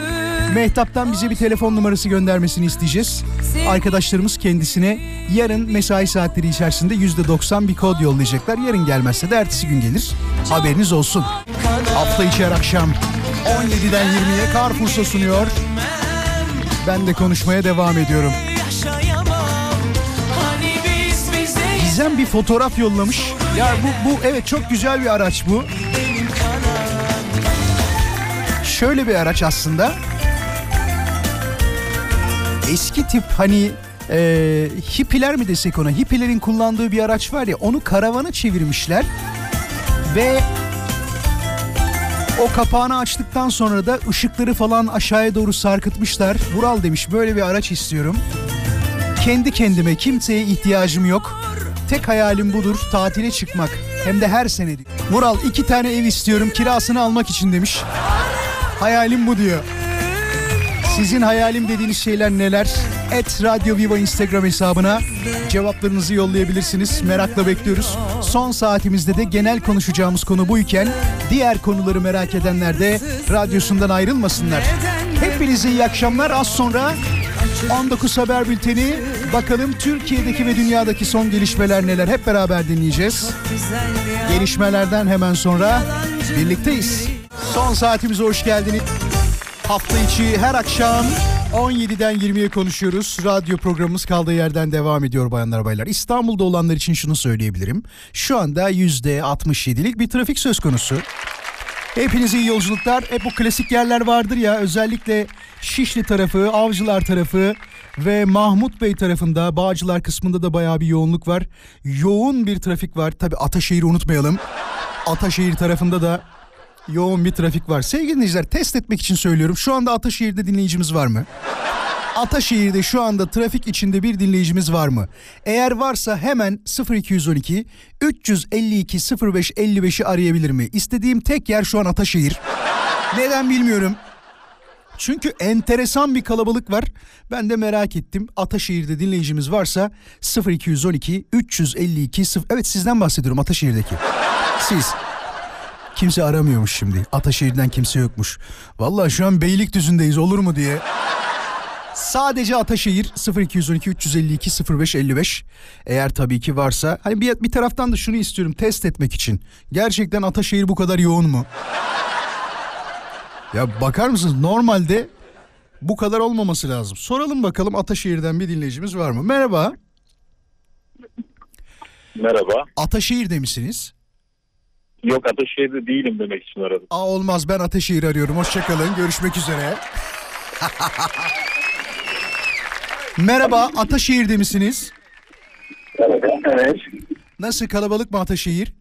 Mehtap'tan bize bir telefon numarası göndermesini isteyeceğiz. Arkadaşlarımız kendisine yarın mesai saatleri içerisinde %90 bir kod yollayacaklar. Yarın gelmezse de ertesi gün gelir. Haberiniz olsun. Hafta içi her akşam 17'den 20'ye Carrefour'sa sunuyor. Ben de konuşmaya devam ediyorum. Gizem bir fotoğraf yollamış. Ya bu, bu evet çok güzel bir araç bu. Şöyle bir araç aslında. Eski tip hani e, hippiler mi desek ona hippilerin kullandığı bir araç var ya onu karavana çevirmişler ve o kapağını açtıktan sonra da ışıkları falan aşağıya doğru sarkıtmışlar. Vural demiş böyle bir araç istiyorum. Kendi kendime kimseye ihtiyacım yok. Tek hayalim budur tatile çıkmak. Hem de her sene. Vural iki tane ev istiyorum kirasını almak için demiş. Hayalim bu diyor. Sizin hayalim dediğiniz şeyler neler? Et Radyo Viva Instagram hesabına cevaplarınızı yollayabilirsiniz. Merakla bekliyoruz. Son saatimizde de genel konuşacağımız konu buyken diğer konuları merak edenler de radyosundan ayrılmasınlar. Hepinize iyi akşamlar. Az sonra 19 Haber Bülteni. Bakalım Türkiye'deki ve dünyadaki son gelişmeler neler hep beraber dinleyeceğiz. Gelişmelerden hemen sonra birlikteyiz. Son saatimize hoş geldiniz. Hafta içi her akşam 17'den 20'ye konuşuyoruz. Radyo programımız kaldığı yerden devam ediyor bayanlar baylar. İstanbul'da olanlar için şunu söyleyebilirim. Şu anda %67'lik bir trafik söz konusu. Hepinize iyi yolculuklar. Hep bu klasik yerler vardır ya özellikle Şişli tarafı, Avcılar tarafı ve Mahmut Bey tarafında Bağcılar kısmında da bayağı bir yoğunluk var. Yoğun bir trafik var. Tabi Ataşehir'i unutmayalım. Ataşehir tarafında da yoğun bir trafik var. Sevgili dinleyiciler test etmek için söylüyorum. Şu anda Ataşehir'de dinleyicimiz var mı? Ataşehir'de şu anda trafik içinde bir dinleyicimiz var mı? Eğer varsa hemen 0212 352 05 55'i arayabilir mi? İstediğim tek yer şu an Ataşehir. Neden bilmiyorum. Çünkü enteresan bir kalabalık var. Ben de merak ettim. Ataşehir'de dinleyicimiz varsa 0212 352 0 Evet sizden bahsediyorum Ataşehir'deki. Siz. Kimse aramıyormuş şimdi. Ataşehir'den kimse yokmuş. Vallahi şu an Beylikdüzü'ndeyiz olur mu diye. Sadece Ataşehir 0212 352 05 55 eğer tabii ki varsa hani bir, bir taraftan da şunu istiyorum test etmek için. Gerçekten Ataşehir bu kadar yoğun mu? ya bakar mısınız normalde bu kadar olmaması lazım. Soralım bakalım Ataşehir'den bir dinleyicimiz var mı? Merhaba. Merhaba. Ataşehir'de misiniz? Yok Ataşehir'de değilim demek için aradım. Aa olmaz ben Ataşehir arıyorum. Hoşçakalın. Görüşmek üzere. [laughs] Merhaba Ataşehir'de misiniz? Evet. Nasıl kalabalık mı Ataşehir?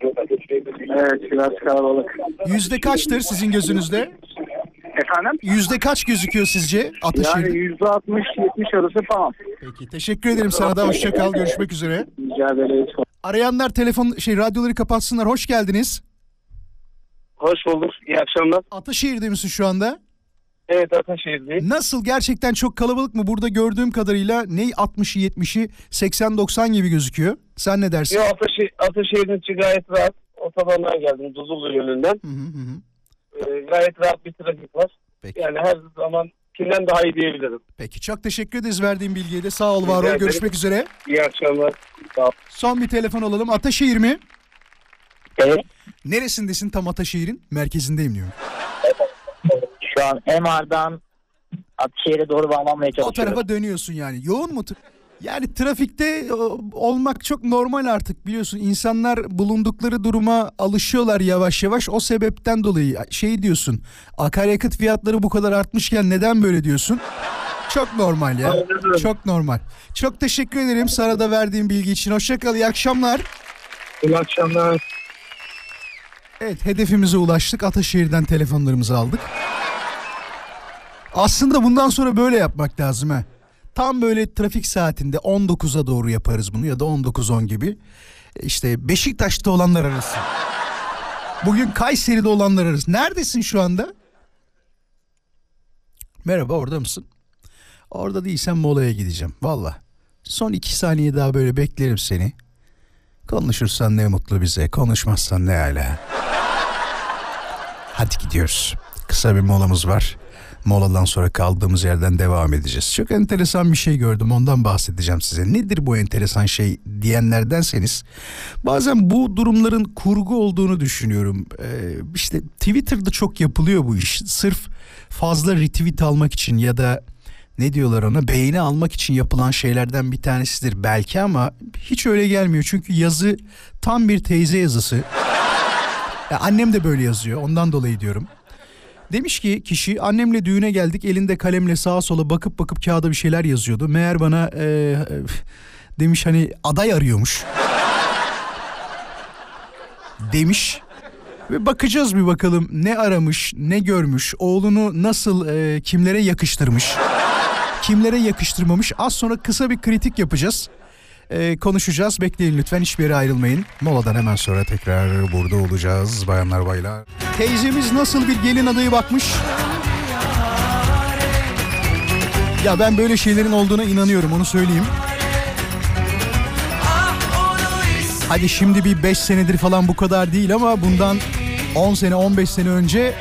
Evet biraz kalabalık. Yüzde kaçtır sizin gözünüzde? Efendim? Yüzde kaç gözüküyor sizce Ataşehir'de? Yani yüzde altmış yetmiş arası falan. Peki teşekkür ederim sana da hoşça kal görüşmek üzere. Rica ederiz. Arayanlar telefon şey radyoları kapatsınlar hoş geldiniz. Hoş bulduk. İyi akşamlar. Ataşehir'de misin şu anda? Evet Ataşehir'deyiz. Nasıl gerçekten çok kalabalık mı? Burada gördüğüm kadarıyla ne 60'ı 70'i 80-90 gibi gözüküyor. Sen ne dersin? Yo Ataşehir, Ataşehir'in içi gayet rahat. Otobandan geldim Duzullu yönünden. Hı hı hı. Ee, gayet rahat bir trafik var. Peki. Yani her zaman kimden daha iyi diyebilirim. Peki çok teşekkür ederiz verdiğin bilgiye de. Sağ ol var ol görüşmek üzere. İyi akşamlar. Sağ ol. Son bir telefon alalım. Ataşehir mi? Evet. Neresindesin tam Ataşehir'in? Merkezindeyim diyor. Şu an MR'dan Akşehir'e doğru bağlanmaya O çalışıyorum. tarafa dönüyorsun yani. Yoğun mu? Yani trafikte o, olmak çok normal artık biliyorsun. İnsanlar bulundukları duruma alışıyorlar yavaş yavaş. O sebepten dolayı şey diyorsun. Akaryakıt fiyatları bu kadar artmışken neden böyle diyorsun? Çok normal ya. Çok normal. Çok teşekkür ederim sana da verdiğim bilgi için. Hoşçakal. İyi akşamlar. İyi akşamlar. Evet hedefimize ulaştık. Ataşehir'den telefonlarımızı aldık. Aslında bundan sonra böyle yapmak lazım ha. Tam böyle trafik saatinde 19'a doğru yaparız bunu ya da 19.10 gibi. İşte Beşiktaş'ta olanlar arası. Bugün Kayseri'de olanlar arası. Neredesin şu anda? Merhaba orada mısın? Orada değilsen molaya gideceğim. Valla. Son iki saniye daha böyle beklerim seni. Konuşursan ne mutlu bize. Konuşmazsan ne hala. Hadi gidiyoruz. Kısa bir molamız var. Moladan sonra kaldığımız yerden devam edeceğiz. Çok enteresan bir şey gördüm ondan bahsedeceğim size. Nedir bu enteresan şey diyenlerdenseniz bazen bu durumların kurgu olduğunu düşünüyorum. Ee, işte Twitter'da çok yapılıyor bu iş. Sırf fazla retweet almak için ya da ne diyorlar ona beğeni almak için yapılan şeylerden bir tanesidir belki ama hiç öyle gelmiyor. Çünkü yazı tam bir teyze yazısı. Ya annem de böyle yazıyor ondan dolayı diyorum. Demiş ki kişi annemle düğüne geldik elinde kalemle sağa sola bakıp bakıp kağıda bir şeyler yazıyordu. Meğer bana e, e, demiş hani aday arıyormuş. demiş. Ve bakacağız bir bakalım ne aramış, ne görmüş, oğlunu nasıl e, kimlere yakıştırmış, kimlere yakıştırmamış. Az sonra kısa bir kritik yapacağız. E, konuşacağız. Bekleyin lütfen hiçbir yere ayrılmayın. Moladan hemen sonra tekrar burada olacağız bayanlar baylar. Teyzemiz nasıl bir gelin adayı bakmış. Ya ben böyle şeylerin olduğuna inanıyorum onu söyleyeyim. Hadi şimdi bir 5 senedir falan bu kadar değil ama bundan 10 sene 15 sene önce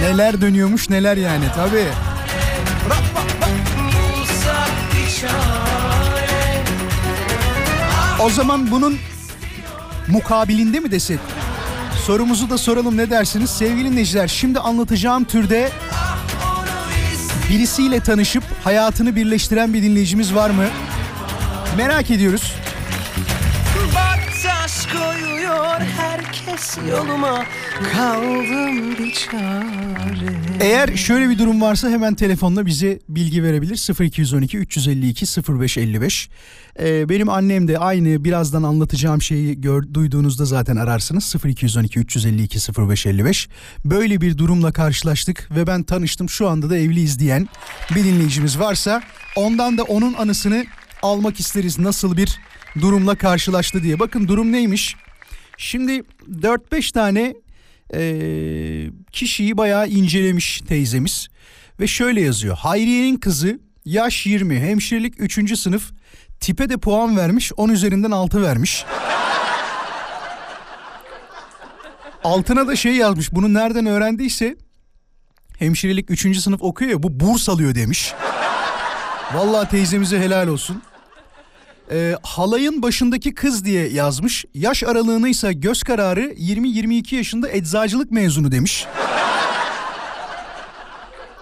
neler dönüyormuş neler yani tabii. O zaman bunun mukabilinde mi desek? Sorumuzu da soralım ne dersiniz? Sevgili dinleyiciler şimdi anlatacağım türde birisiyle tanışıp hayatını birleştiren bir dinleyicimiz var mı? Merak ediyoruz. Bak taş koyuyor herkes yoluma Kaldım bir çare Eğer şöyle bir durum varsa hemen telefonla bize bilgi verebilir. 0212 352 0555. Ee, benim annem de aynı birazdan anlatacağım şeyi gör, duyduğunuzda zaten ararsınız. 0212 352 0555. Böyle bir durumla karşılaştık ve ben tanıştım. Şu anda da evliyiz diyen bir dinleyicimiz varsa ondan da onun anısını almak isteriz. Nasıl bir durumla karşılaştı diye. Bakın durum neymiş? Şimdi 4-5 tane e, kişiyi bayağı incelemiş teyzemiz. Ve şöyle yazıyor. Hayriye'nin kızı yaş 20 hemşirelik 3. sınıf tipe de puan vermiş 10 üzerinden 6 vermiş. Altına da şey yazmış bunu nereden öğrendiyse hemşirelik 3. sınıf okuyor ya bu burs alıyor demiş. Vallahi teyzemize helal olsun. Ee, halayın başındaki kız diye yazmış. Yaş aralığını ise göz kararı 20-22 yaşında eczacılık mezunu demiş.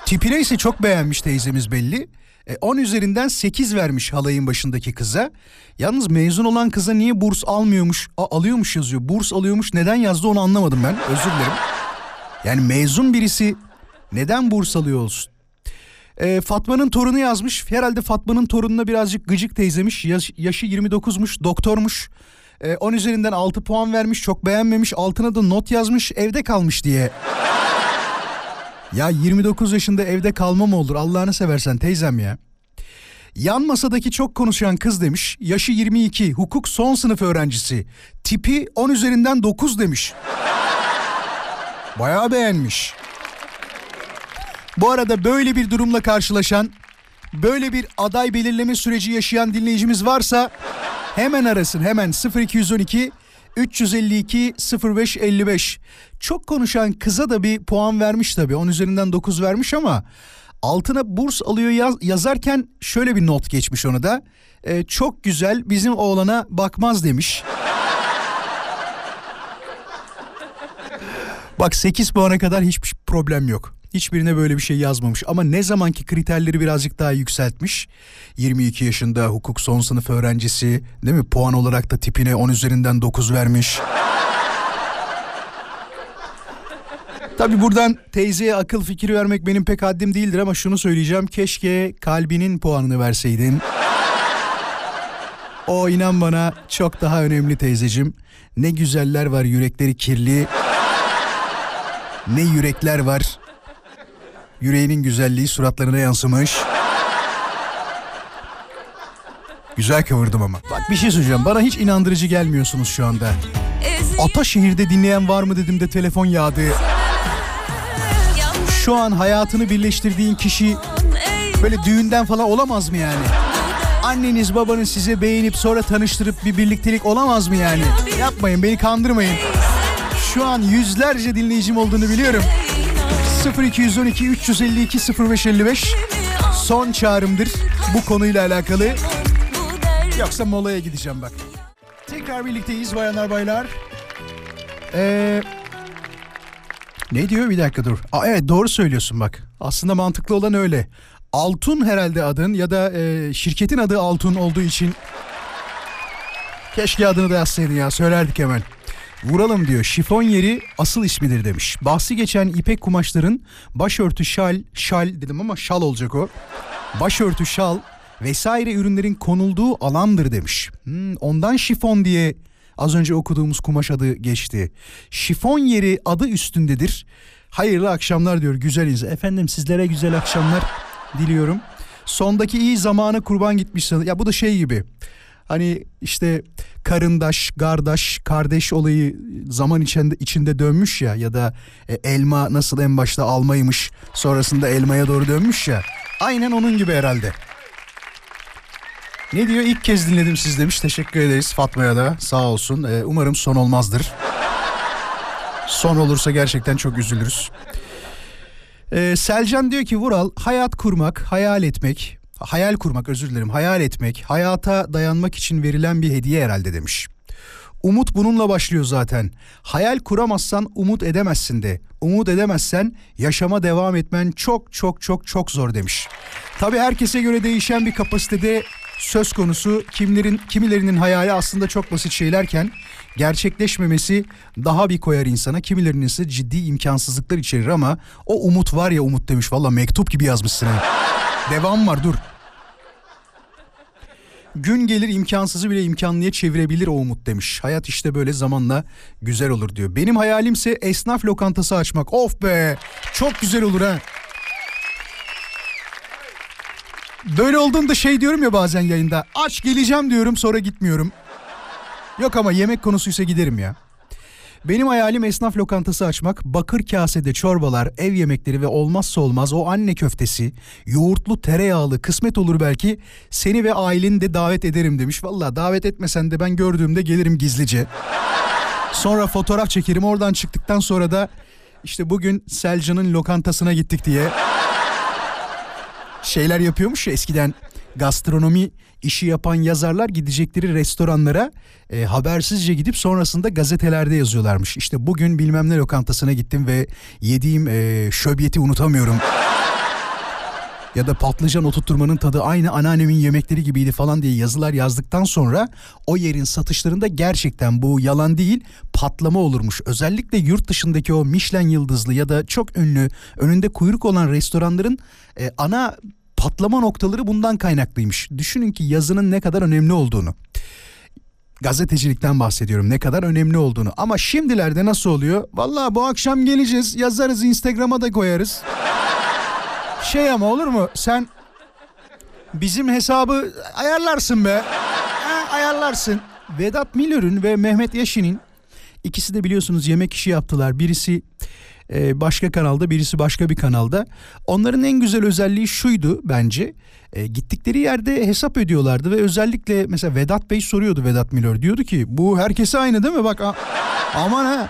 Tipine ise çok beğenmiş teyzemiz belli. E, 10 üzerinden 8 vermiş halayın başındaki kıza. Yalnız mezun olan kıza niye burs almıyormuş, a, alıyormuş yazıyor. Burs alıyormuş neden yazdı onu anlamadım ben. Özür dilerim. Yani mezun birisi neden burs alıyor olsun? Ee, Fatma'nın torunu yazmış. Herhalde Fatma'nın torununa birazcık gıcık teyzemiş. Yaş- yaşı 29'muş, doktormuş. Ee, 10 üzerinden 6 puan vermiş, çok beğenmemiş. Altına da not yazmış, evde kalmış diye. Ya 29 yaşında evde kalma mı olur Allah'ını seversen teyzem ya. Yan masadaki çok konuşan kız demiş. Yaşı 22, hukuk son sınıf öğrencisi. Tipi 10 üzerinden 9 demiş. Bayağı beğenmiş. Bu arada böyle bir durumla karşılaşan, böyle bir aday belirleme süreci yaşayan dinleyicimiz varsa hemen arasın hemen 0212 352 0555. Çok konuşan kıza da bir puan vermiş tabii. 10 üzerinden 9 vermiş ama altına burs alıyor yaz, yazarken şöyle bir not geçmiş onu da. Ee, çok güzel bizim oğlana bakmaz demiş. Bak 8 puana kadar hiçbir problem yok. Hiçbirine böyle bir şey yazmamış ama ne zamanki kriterleri birazcık daha yükseltmiş. 22 yaşında hukuk son sınıf öğrencisi değil mi? Puan olarak da tipine 10 üzerinden 9 vermiş. Tabi buradan teyzeye akıl fikir vermek benim pek haddim değildir ama şunu söyleyeceğim. Keşke kalbinin puanını verseydin. O inan bana çok daha önemli teyzecim. Ne güzeller var yürekleri kirli. Ne yürekler var. Yüreğinin güzelliği suratlarına yansımış. Güzel kıvırdım ama. Bak bir şey söyleyeceğim. Bana hiç inandırıcı gelmiyorsunuz şu anda. Ataşehir'de dinleyen var mı dedim de telefon yağdı. Şu an hayatını birleştirdiğin kişi böyle düğünden falan olamaz mı yani? Anneniz babanız size beğenip sonra tanıştırıp bir birliktelik olamaz mı yani? Yapmayın beni kandırmayın. Şu an yüzlerce dinleyicim olduğunu biliyorum. 0212 352 0555 son çağrımdır bu konuyla alakalı. Yoksa molaya gideceğim bak. Tekrar birlikteyiz bayanlar baylar. Ee, ne diyor bir dakika dur. Aa, evet doğru söylüyorsun bak. Aslında mantıklı olan öyle. Altun herhalde adın ya da e, şirketin adı Altun olduğu için keşke adını da yazsaydın ya söylerdik hemen. Vuralım diyor. Şifon yeri asıl ismidir demiş. Bahsi geçen ipek kumaşların başörtü şal, şal dedim ama şal olacak o. Başörtü şal vesaire ürünlerin konulduğu alandır demiş. Hmm, ondan şifon diye az önce okuduğumuz kumaş adı geçti. Şifon yeri adı üstündedir. Hayırlı akşamlar diyor güzel iz. Efendim sizlere güzel akşamlar diliyorum. Sondaki iyi zamanı kurban gitmiş. Ya bu da şey gibi. Hani işte karındaş, gardaş, kardeş olayı zaman içinde içinde dönmüş ya ya da e, elma nasıl en başta almaymış sonrasında elmaya doğru dönmüş ya. Aynen onun gibi herhalde. Ne diyor? İlk kez dinledim siz demiş. Teşekkür ederiz Fatma'ya da. Sağ olsun. Ee, umarım son olmazdır. Son olursa gerçekten çok üzülürüz. Ee, Selcan diyor ki Vural hayat kurmak, hayal etmek, hayal kurmak özür dilerim, hayal etmek, hayata dayanmak için verilen bir hediye herhalde demiş. Umut bununla başlıyor zaten. Hayal kuramazsan umut edemezsin de. Umut edemezsen yaşama devam etmen çok çok çok çok zor demiş. Tabii herkese göre değişen bir kapasitede söz konusu. Kimlerin kimilerinin hayali aslında çok basit şeylerken gerçekleşmemesi daha bir koyar insana. Kimilerinin ise ciddi imkansızlıklar içerir ama o umut var ya umut demiş. Valla mektup gibi yazmışsın. Devam var dur. Gün gelir imkansızı bile imkanlıya çevirebilir o umut demiş. Hayat işte böyle zamanla güzel olur diyor. Benim hayalimse esnaf lokantası açmak. Of be çok güzel olur ha. Böyle olduğunda şey diyorum ya bazen yayında. Aç geleceğim diyorum sonra gitmiyorum. Yok ama yemek konusuysa giderim ya. Benim hayalim esnaf lokantası açmak, bakır kasede çorbalar, ev yemekleri ve olmazsa olmaz o anne köftesi, yoğurtlu tereyağlı kısmet olur belki seni ve aileni de davet ederim demiş. Valla davet etmesen de ben gördüğümde gelirim gizlice. Sonra fotoğraf çekerim oradan çıktıktan sonra da işte bugün Selcan'ın lokantasına gittik diye şeyler yapıyormuş ya eskiden gastronomi işi yapan yazarlar gidecekleri restoranlara e, habersizce gidip sonrasında gazetelerde yazıyorlarmış. İşte bugün bilmem ne lokantasına gittim ve yediğim e, şöbiyeti unutamıyorum. ya da patlıcan oturtturmanın tadı aynı anneannemin yemekleri gibiydi falan diye yazılar yazdıktan sonra o yerin satışlarında gerçekten bu yalan değil patlama olurmuş. Özellikle yurt dışındaki o Michelin yıldızlı ya da çok ünlü önünde kuyruk olan restoranların e, ana patlama noktaları bundan kaynaklıymış. Düşünün ki yazının ne kadar önemli olduğunu. Gazetecilikten bahsediyorum ne kadar önemli olduğunu. Ama şimdilerde nasıl oluyor? Vallahi bu akşam geleceğiz yazarız Instagram'a da koyarız. Şey ama olur mu? Sen bizim hesabı ayarlarsın be. Ha, ayarlarsın. Vedat Milor'un ve Mehmet Yaşin'in ikisi de biliyorsunuz yemek işi yaptılar. Birisi e, başka kanalda birisi başka bir kanalda. Onların en güzel özelliği şuydu bence. E, gittikleri yerde hesap ödüyorlardı ve özellikle mesela Vedat Bey soruyordu Vedat Milor. Diyordu ki bu herkese aynı değil mi? Bak a- aman ha.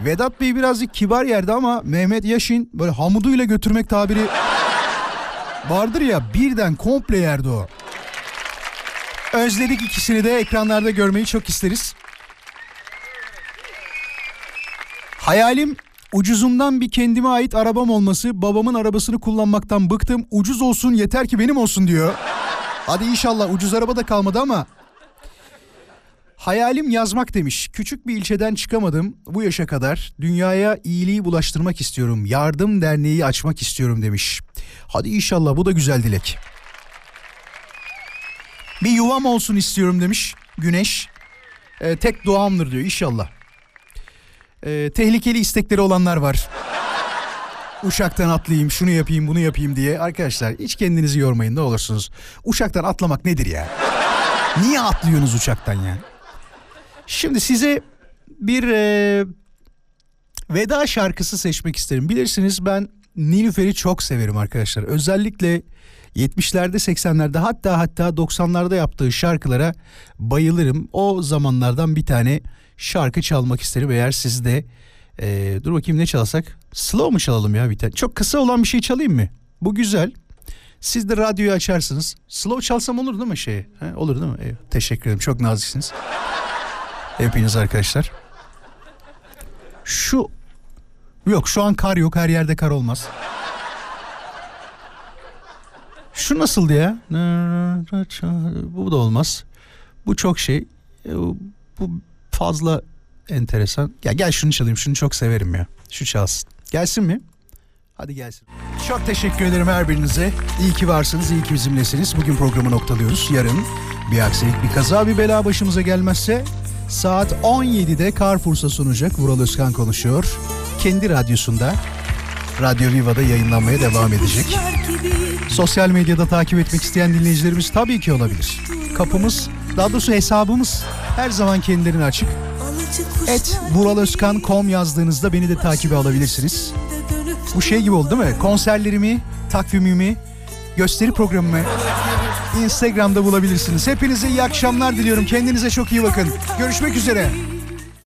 Vedat Bey birazcık kibar yerde ama Mehmet Yaşin böyle hamuduyla götürmek tabiri vardır ya birden komple yerde o. Özledik ikisini de ekranlarda görmeyi çok isteriz. Hayalim ucuzundan bir kendime ait arabam olması. Babamın arabasını kullanmaktan bıktım. Ucuz olsun yeter ki benim olsun diyor. Hadi inşallah ucuz araba da kalmadı ama. Hayalim yazmak demiş. Küçük bir ilçeden çıkamadım bu yaşa kadar. Dünyaya iyiliği bulaştırmak istiyorum. Yardım derneği açmak istiyorum demiş. Hadi inşallah bu da güzel dilek. Bir yuvam olsun istiyorum demiş Güneş. Ee, tek duamdır diyor inşallah. Ee, tehlikeli istekleri olanlar var. Uçaktan atlayayım, şunu yapayım, bunu yapayım diye. Arkadaşlar hiç kendinizi yormayın ne olursunuz. Uçaktan atlamak nedir ya? Niye atlıyorsunuz uçaktan ya? Şimdi size bir e, veda şarkısı seçmek isterim. Bilirsiniz ben Nilüfer'i çok severim arkadaşlar. Özellikle 70'lerde 80'lerde hatta hatta 90'larda yaptığı şarkılara bayılırım. O zamanlardan bir tane şarkı çalmak isterim. Eğer siz de e, dur bakayım ne çalsak? Slow mu çalalım ya bir tane? Çok kısa olan bir şey çalayım mı? Bu güzel. Siz de radyoyu açarsınız. Slow çalsam olur değil mi şey? He, olur değil mi? Eyvallah. teşekkür ederim. Çok naziksiniz. Hepiniz arkadaşlar. Şu yok şu an kar yok. Her yerde kar olmaz. Şu nasıldı ya? Bu da olmaz. Bu çok şey. E, bu fazla enteresan. Ya gel şunu çalayım. Şunu çok severim ya. Şu çalsın. Gelsin mi? Hadi gelsin. Çok teşekkür ederim her birinize. İyi ki varsınız, iyi ki bizimlesiniz. Bugün programı noktalıyoruz. Yarın bir aksilik, bir kaza, bir bela başımıza gelmezse saat 17'de Carrefour'sa sunacak Vural Özkan konuşuyor. Kendi radyosunda Radyo Viva'da yayınlanmaya devam edecek. Sosyal medyada takip etmek isteyen dinleyicilerimiz tabii ki olabilir. Kapımız, daha doğrusu hesabımız her zaman kendilerine açık. Et vuralözkan.com yazdığınızda beni de takibe alabilirsiniz. Bu şey gibi oldu değil mi? Konserlerimi, takvimimi, gösteri programımı Instagram'da bulabilirsiniz. Hepinize iyi akşamlar diliyorum. Kendinize çok iyi bakın. Görüşmek üzere.